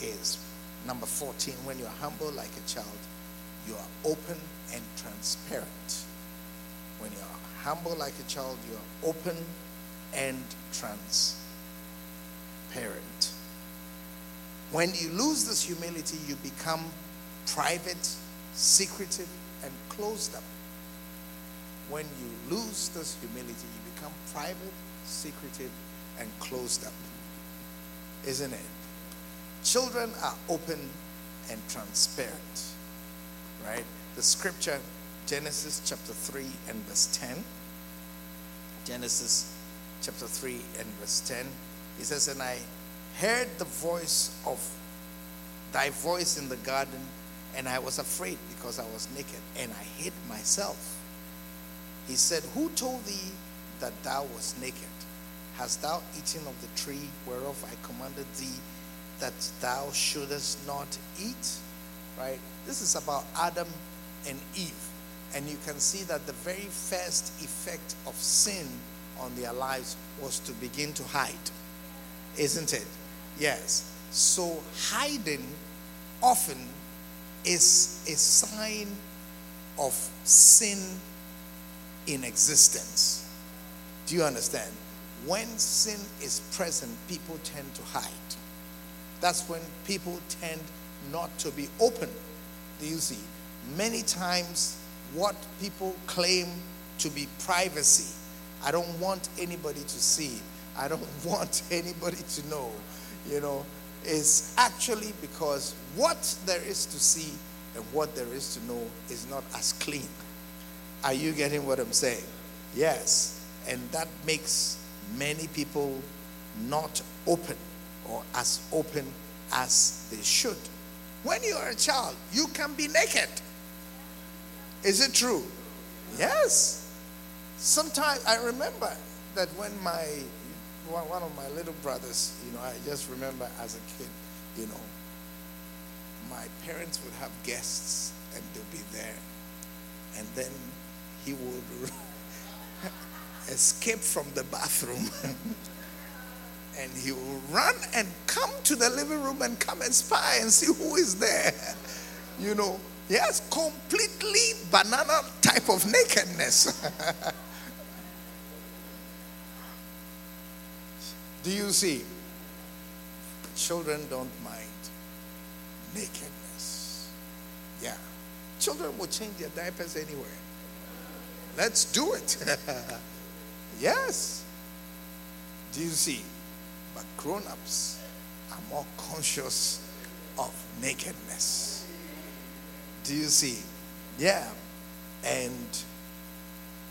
is number 14. When you're humble like a child, you are open and transparent. When you're humble like a child, you are open and transparent. When you lose this humility, you become private, secretive, and closed up. When you lose this humility, you become private, secretive, and closed up. Isn't it? Children are open and transparent, right? The scripture, Genesis chapter 3 and verse 10. Genesis chapter 3 and verse 10. He says, And I heard the voice of thy voice in the garden, and I was afraid because I was naked, and I hid myself. He said, Who told thee that thou wast naked? Hast thou eaten of the tree whereof I commanded thee that thou shouldest not eat? Right? This is about Adam and Eve. And you can see that the very first effect of sin on their lives was to begin to hide. Isn't it? Yes. So hiding often is a sign of sin in existence. Do you understand? When sin is present, people tend to hide. That's when people tend not to be open. Do you see? Many times, what people claim to be privacy, I don't want anybody to see, I don't want anybody to know, you know, is actually because what there is to see and what there is to know is not as clean. Are you getting what I'm saying? Yes. And that makes many people not open or as open as they should. When you are a child, you can be naked. Is it true? Yes. Sometimes I remember that when my one of my little brothers, you know, I just remember as a kid, you know, my parents would have guests and they'll be there. And then he would escape from the bathroom and he will run and come to the living room and come and spy and see who is there. You know, yes, completely banana type of nakedness. Do you see? Children don't mind nakedness. Yeah. Children will change their diapers anywhere. Let's do it. yes. Do you see? But grown ups are more conscious of nakedness. Do you see? Yeah. And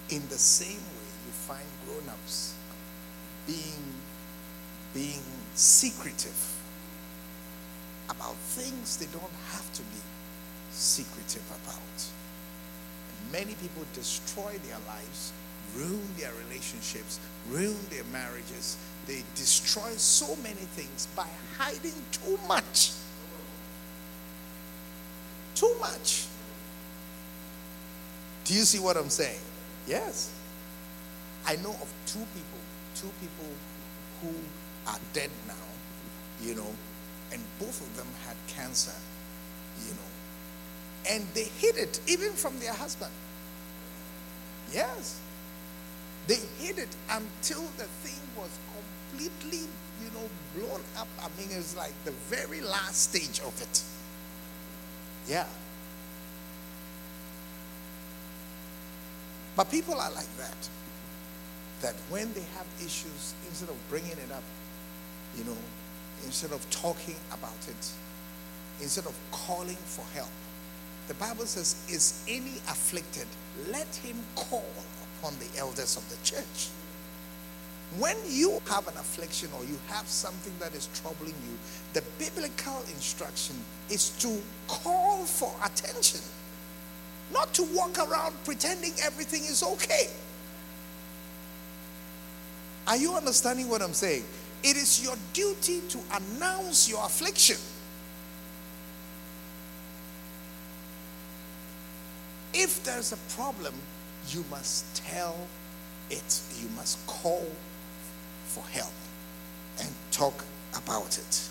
in the same way, you find grown ups being being secretive about things they don't have to be secretive about. And many people destroy their lives, ruin their relationships, ruin their marriages. They destroy so many things by hiding too much. Too much. Do you see what I'm saying? Yes. I know of two people, two people who are dead now, you know, and both of them had cancer, you know, and they hid it even from their husband. Yes. They hid it until the thing was completely, you know, blown up. I mean, it's like the very last stage of it. Yeah. But people are like that. That when they have issues, instead of bringing it up, you know, instead of talking about it, instead of calling for help, the Bible says, Is any afflicted? Let him call upon the elders of the church. When you have an affliction or you have something that is troubling you, the biblical instruction is to call for attention, not to walk around pretending everything is okay. Are you understanding what I'm saying? It is your duty to announce your affliction. If there's a problem, you must tell it. You must call for help and talk about it.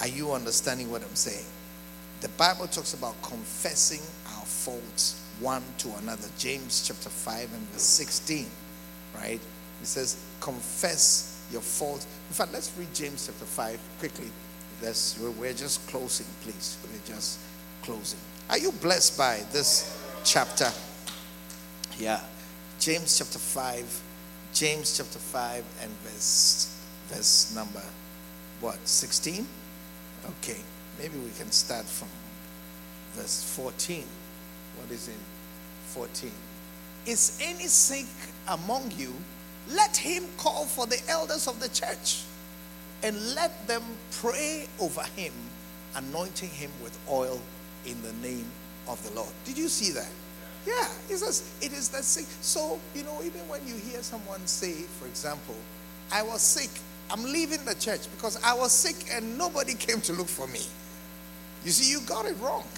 Are you understanding what I'm saying? The Bible talks about confessing our faults one to another. James chapter 5 and verse 16, right? It says, confess your fault. In fact, let's read James chapter 5 quickly. We're just closing, please. We're just closing. Are you blessed by this chapter? Yeah. James chapter 5 James chapter 5 and verse verse number what 16 okay maybe we can start from verse 14 what is it 14 is any sick among you let him call for the elders of the church and let them pray over him anointing him with oil in the name of the lord did you see that yeah, he says it is the sick. So, you know, even when you hear someone say, for example, I was sick, I'm leaving the church because I was sick and nobody came to look for me. You see, you got it wrong.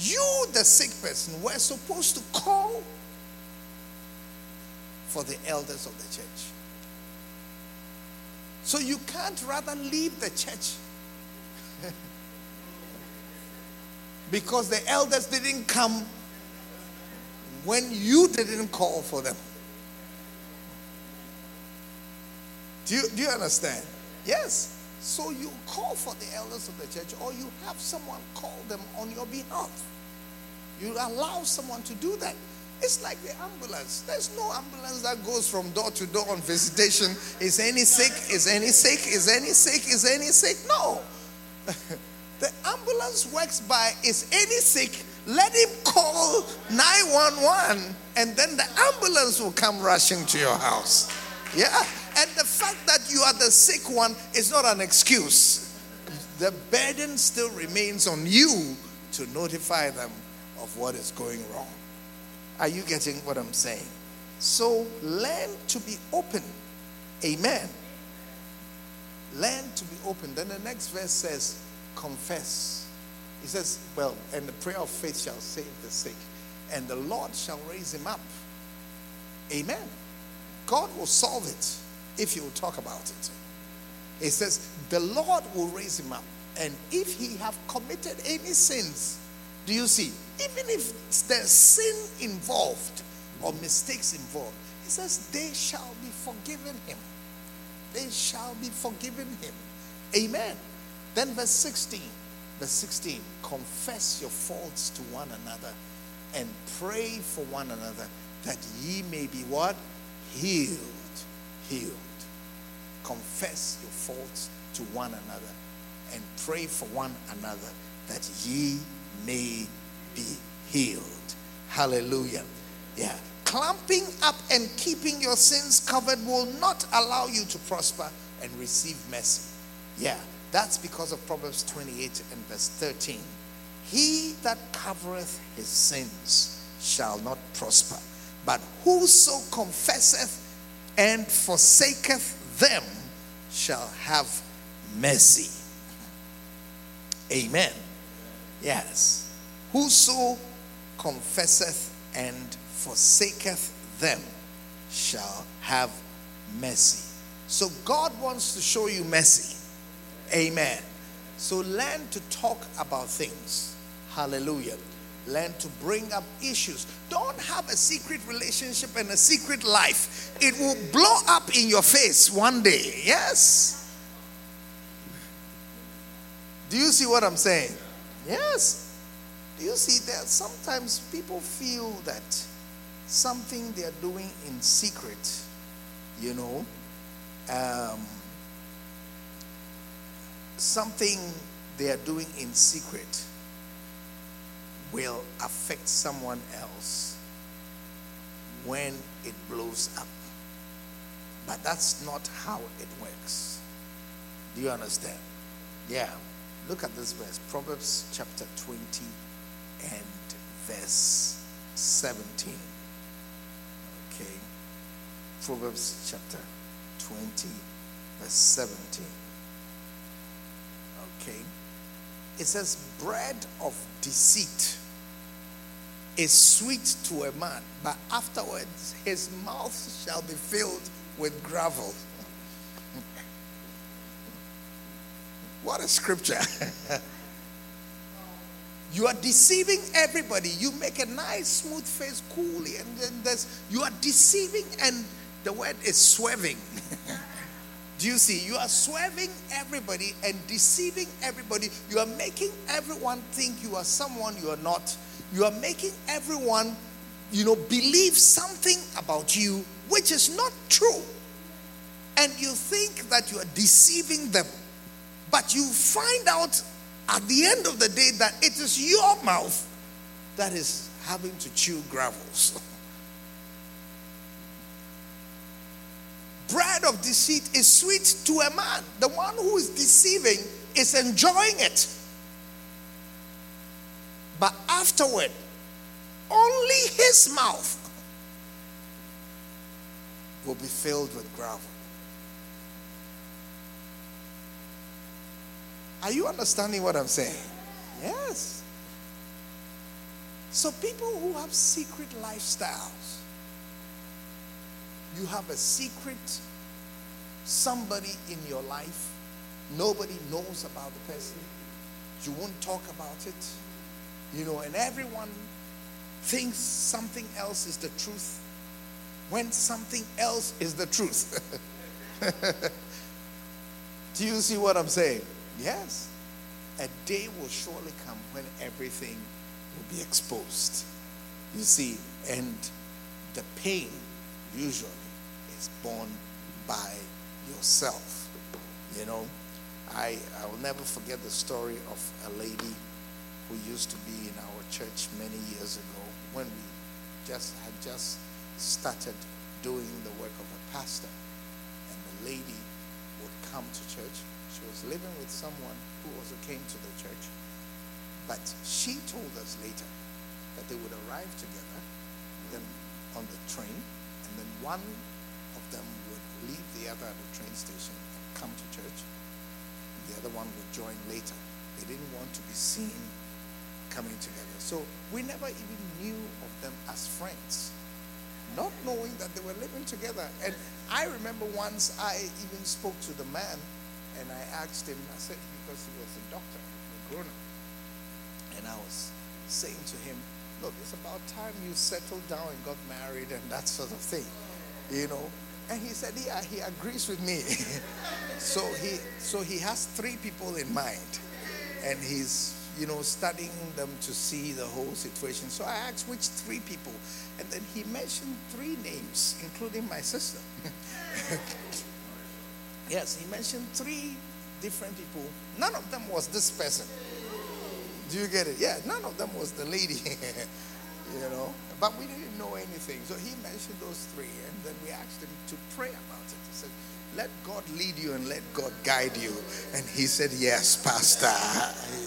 You, the sick person, were supposed to call for the elders of the church. So you can't rather leave the church because the elders didn't come when you didn't call for them. Do you, do you understand? Yes. So you call for the elders of the church or you have someone call them on your behalf. You allow someone to do that. It's like the ambulance. There's no ambulance that goes from door to door on visitation. Is any sick? Is any sick? Is any sick? Is any sick? No. the ambulance works by is any sick? Let him call 911 and then the ambulance will come rushing to your house. Yeah. And the fact that you are the sick one is not an excuse. The burden still remains on you to notify them of what is going wrong. Are you getting what I'm saying? So learn to be open. Amen. Learn to be open. Then the next verse says, confess he says, Well, and the prayer of faith shall save the sick, and the Lord shall raise him up. Amen. God will solve it if you will talk about it. He says, The Lord will raise him up. And if he have committed any sins, do you see? Even if there's sin involved or mistakes involved, he says, They shall be forgiven him. They shall be forgiven him. Amen. Then verse 16. Verse 16 Confess your faults to one another and pray for one another that ye may be what? Healed. Healed. Confess your faults to one another and pray for one another that ye may be healed. Hallelujah. Yeah. Clamping up and keeping your sins covered will not allow you to prosper and receive mercy. Yeah. That's because of Proverbs 28 and verse 13. He that covereth his sins shall not prosper, but whoso confesseth and forsaketh them shall have mercy. Amen. Yes. Whoso confesseth and forsaketh them shall have mercy. So God wants to show you mercy. Amen. So learn to talk about things. Hallelujah. Learn to bring up issues. Don't have a secret relationship and a secret life. It will blow up in your face one day. Yes. Do you see what I'm saying? Yes. Do you see that sometimes people feel that something they are doing in secret, you know, um, something they are doing in secret will affect someone else when it blows up. But that's not how it works. Do you understand? Yeah. Look at this verse Proverbs chapter 20 and verse 17. Okay. Proverbs chapter 20, verse 17. Okay. It says, Bread of deceit is sweet to a man, but afterwards his mouth shall be filled with gravel. What a scripture. you are deceiving everybody. You make a nice, smooth face, coolly, and then there's, you are deceiving, and the word is swerving. Do you see? You are swerving everybody and deceiving everybody. You are making everyone think you are someone you are not. You are making everyone, you know, believe something about you which is not true. And you think that you are deceiving them. But you find out at the end of the day that it is your mouth that is having to chew gravels. bread of deceit is sweet to a man. The one who is deceiving is enjoying it. But afterward, only his mouth will be filled with gravel. Are you understanding what I'm saying? Yes. So, people who have secret lifestyles, you have a secret somebody in your life, nobody knows about the person, you won't talk about it, you know, and everyone thinks something else is the truth when something else is the truth. Do you see what I'm saying? Yes. A day will surely come when everything will be exposed. You see, and the pain usually is borne by yourself. You know, I, I will never forget the story of a lady who used to be in our church many years ago when we just had just started doing the work of a pastor. And the lady would come to church. Was living with someone who also came to the church. But she told us later that they would arrive together then on the train, and then one of them would leave the other at the train station and come to church. The other one would join later. They didn't want to be seen coming together. So we never even knew of them as friends, not knowing that they were living together. And I remember once I even spoke to the man and I asked him, I said, because he was a doctor, a grown up. And I was saying to him, look, it's about time you settled down and got married and that sort of thing. You know, and he said, Yeah, he agrees with me. so he so he has three people in mind. And he's you know, studying them to see the whole situation. So I asked which three people, and then he mentioned three names, including my sister. yes, he mentioned three different people. None of them was this person. Do you get it? Yeah, none of them was the lady. you know. But we didn't know anything. So he mentioned those three, and then we asked him to pray about it. He said, Let God lead you and let God guide you. And he said, Yes, Pastor.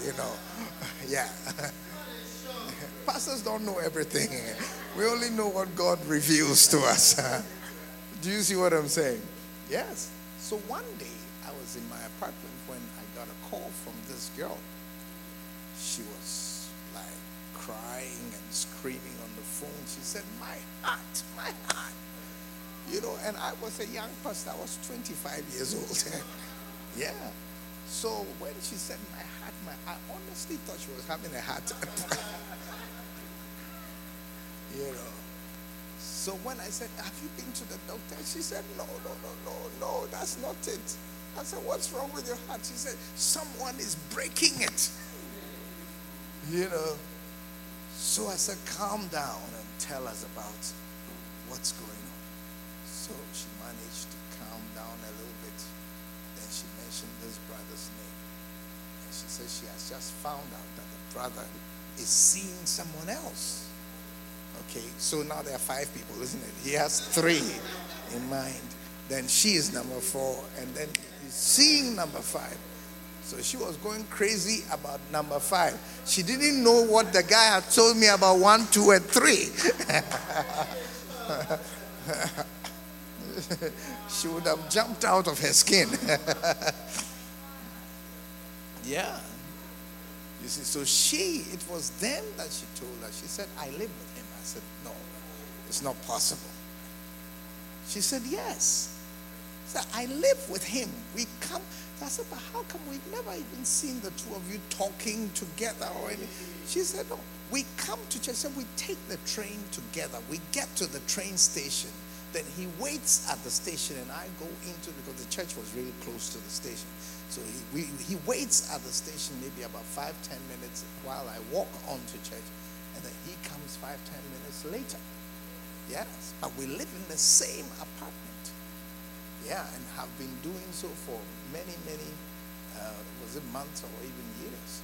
You know, yeah. Pastors don't know everything. We only know what God reveals to us. Do you see what I'm saying? Yes. So one day I was in my apartment when I got a call from this girl. She was like crying and screaming on the phone. She said, My heart, my heart. You know, and I was a young pastor. I was 25 years old. yeah. So when she said my heart, my I honestly thought she was having a heart attack. you know. So when I said, Have you been to the doctor? She said, No, no, no, no, no, that's not it. I said, What's wrong with your heart? She said, Someone is breaking it. you know. So I said, calm down and tell us about what's going on. So she managed to calm down a little bit. Then she mentioned this brother's name. And she said she has just found out that the brother is seeing someone else. Okay, so now there are five people, isn't it? He has three in mind. Then she is number four, and then he's seeing number five. So she was going crazy about number five. She didn't know what the guy had told me about one, two, and three. she would have jumped out of her skin. yeah. You see, so she, it was then that she told her, she said, I live with. I said, No, it's not possible. She said, Yes. So I live with him. We come. I said, but how come we've never even seen the two of you talking together or anything? She said, no. We come to church. Said we take the train together. We get to the train station. Then he waits at the station, and I go into because the church was really close to the station. So he, we, he waits at the station maybe about five ten minutes while I walk on to church, and then he comes five ten later. Yes, but we live in the same apartment. Yeah, and have been doing so for many, many, uh, was it months or even years?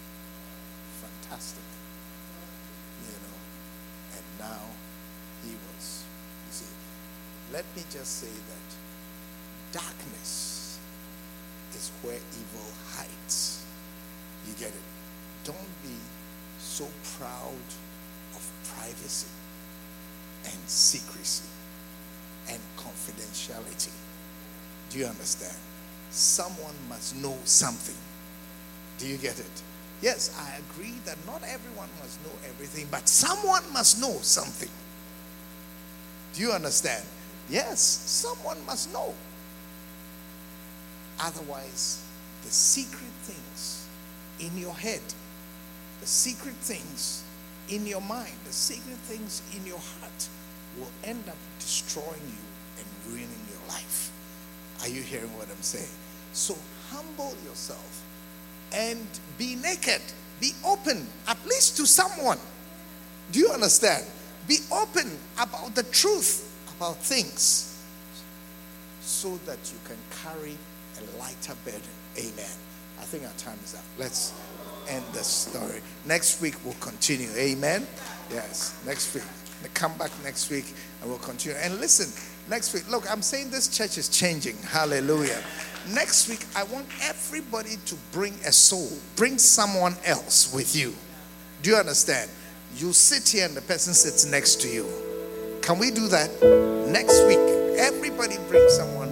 Fantastic. You know, and now he was, you see, let me just say that darkness is where evil hides. You get it? Don't be so proud of privacy and secrecy and confidentiality. Do you understand? Someone must know something. Do you get it? Yes, I agree that not everyone must know everything, but someone must know something. Do you understand? Yes, someone must know. Otherwise, the secret things in your head, the secret things in your mind, the secret things in your heart will end up destroying you and ruining your life. Are you hearing what I'm saying? So humble yourself and be naked. Be open, at least to someone. Do you understand? Be open about the truth about things so that you can carry a lighter burden. Amen. I think our time is up. Let's end the story. Next week we'll continue. Amen. Yes, next week. Come back next week and we'll continue. And listen, next week, look, I'm saying this church is changing. Hallelujah. Next week, I want everybody to bring a soul, bring someone else with you. Do you understand? You sit here and the person sits next to you. Can we do that? Next week, everybody bring someone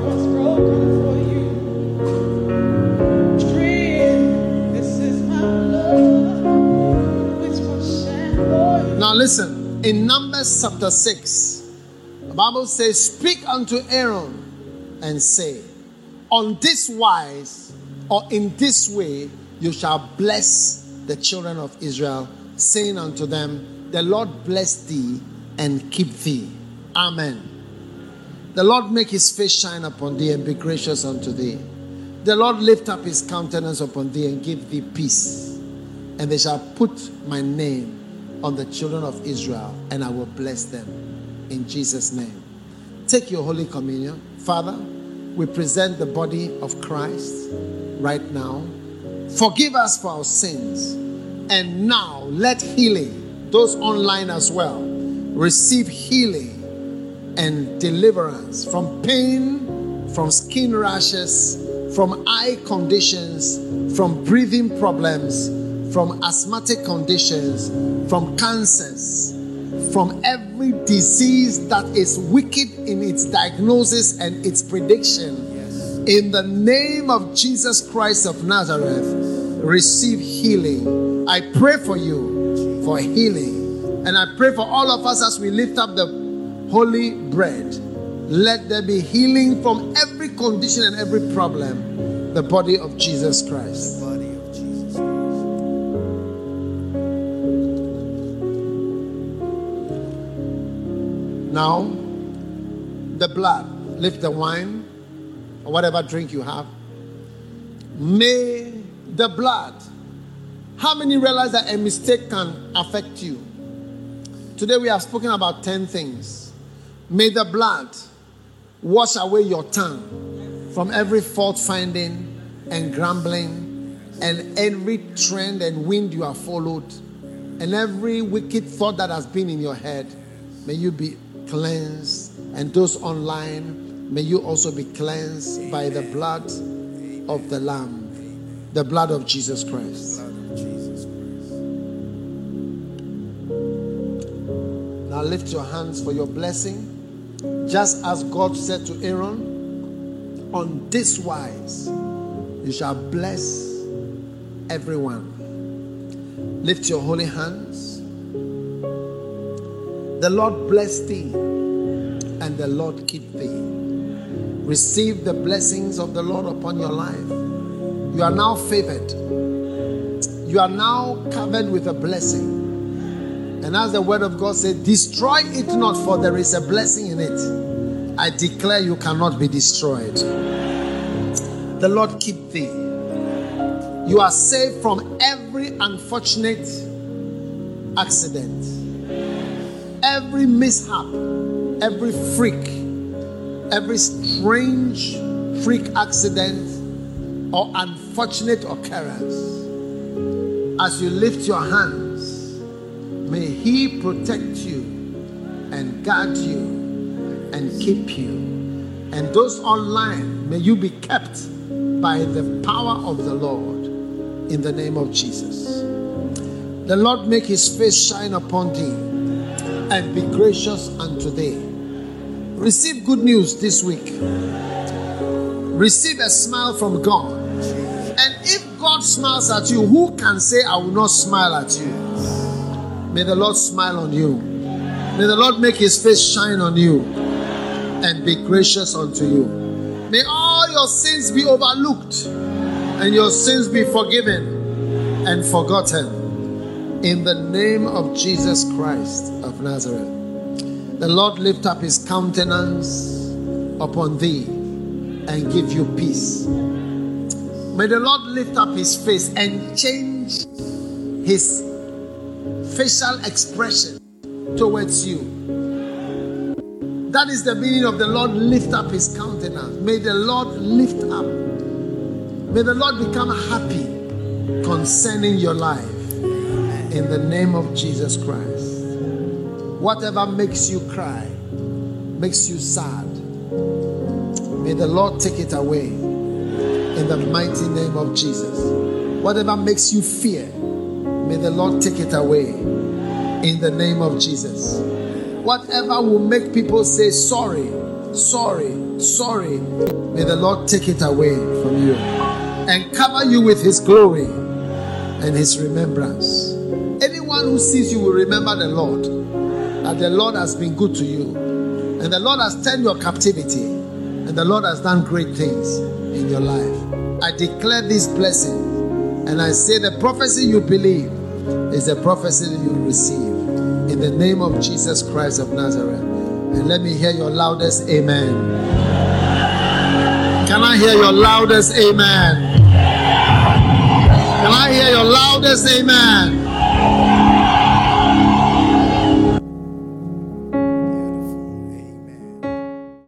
was shed for you. Now listen, in Numbers chapter 6, the Bible says, Speak unto Aaron and say, On this wise or in this way you shall bless the children of Israel, saying unto them, The Lord bless thee and keep thee. Amen. The Lord make his face shine upon thee and be gracious unto thee. The Lord lift up his countenance upon thee and give thee peace. And they shall put my name on the children of Israel, and I will bless them in Jesus' name. Take your Holy Communion. Father, we present the body of Christ right now. Forgive us for our sins. And now let healing, those online as well, receive healing and deliverance from pain, from skin rashes, from eye conditions, from breathing problems, from asthmatic conditions, from cancers, from every disease that is wicked in its diagnosis and its prediction. In the name of Jesus Christ of Nazareth, receive healing. I pray for you for healing. And I pray for all of us as we lift up the holy bread. Let there be healing from every condition and every problem. The body of Jesus Christ. Body of Jesus. Now, the blood, lift the wine or whatever drink you have. May the blood. How many realize that a mistake can affect you? Today we have spoken about 10 things. May the blood wash away your tongue from every fault finding and grumbling and every trend and wind you have followed and every wicked thought that has been in your head. May you be cleansed. And those online, may you also be cleansed by the blood of the Lamb, the blood of Jesus Christ. Now lift your hands for your blessing. Just as God said to Aaron, on this wise you shall bless everyone. Lift your holy hands. The Lord bless thee and the Lord keep thee. Receive the blessings of the Lord upon your life. You are now favored. You are now covered with a blessing. And as the word of God said, destroy it not, for there is a blessing in it. I declare you cannot be destroyed. The Lord keep thee. You are saved from every unfortunate accident, every mishap, every freak, every strange freak accident or unfortunate occurrence. As you lift your hands, may He protect you and guard you and keep you. And those online, may you be kept by the power of the Lord in the name of Jesus. The Lord make his face shine upon thee and be gracious unto thee. Receive good news this week. Receive a smile from God. And if God smiles at you, who can say, I will not smile at you? May the Lord smile on you. May the Lord make his face shine on you and be gracious unto you. May all your sins be overlooked and your sins be forgiven and forgotten. In the name of Jesus Christ of Nazareth. The Lord lift up his countenance upon thee and give you peace. May the Lord lift up his face and change his facial expression towards you. That is the meaning of the Lord lift up his countenance. May the Lord lift up. May the Lord become happy concerning your life. In the name of Jesus Christ. Whatever makes you cry, makes you sad, may the Lord take it away in the mighty name of Jesus. Whatever makes you fear, may the Lord take it away in the name of Jesus. Whatever will make people say sorry, sorry, sorry, may the Lord take it away from you and cover you with His glory and His remembrance. Anyone who sees you will remember the Lord, that the Lord has been good to you, and the Lord has turned your captivity, and the Lord has done great things in your life. I declare this blessing, and I say the prophecy you believe is the prophecy that you receive in the name of Jesus Christ of Nazareth. And let me hear your loudest amen. Can I hear your loudest amen? Can I hear your loudest amen?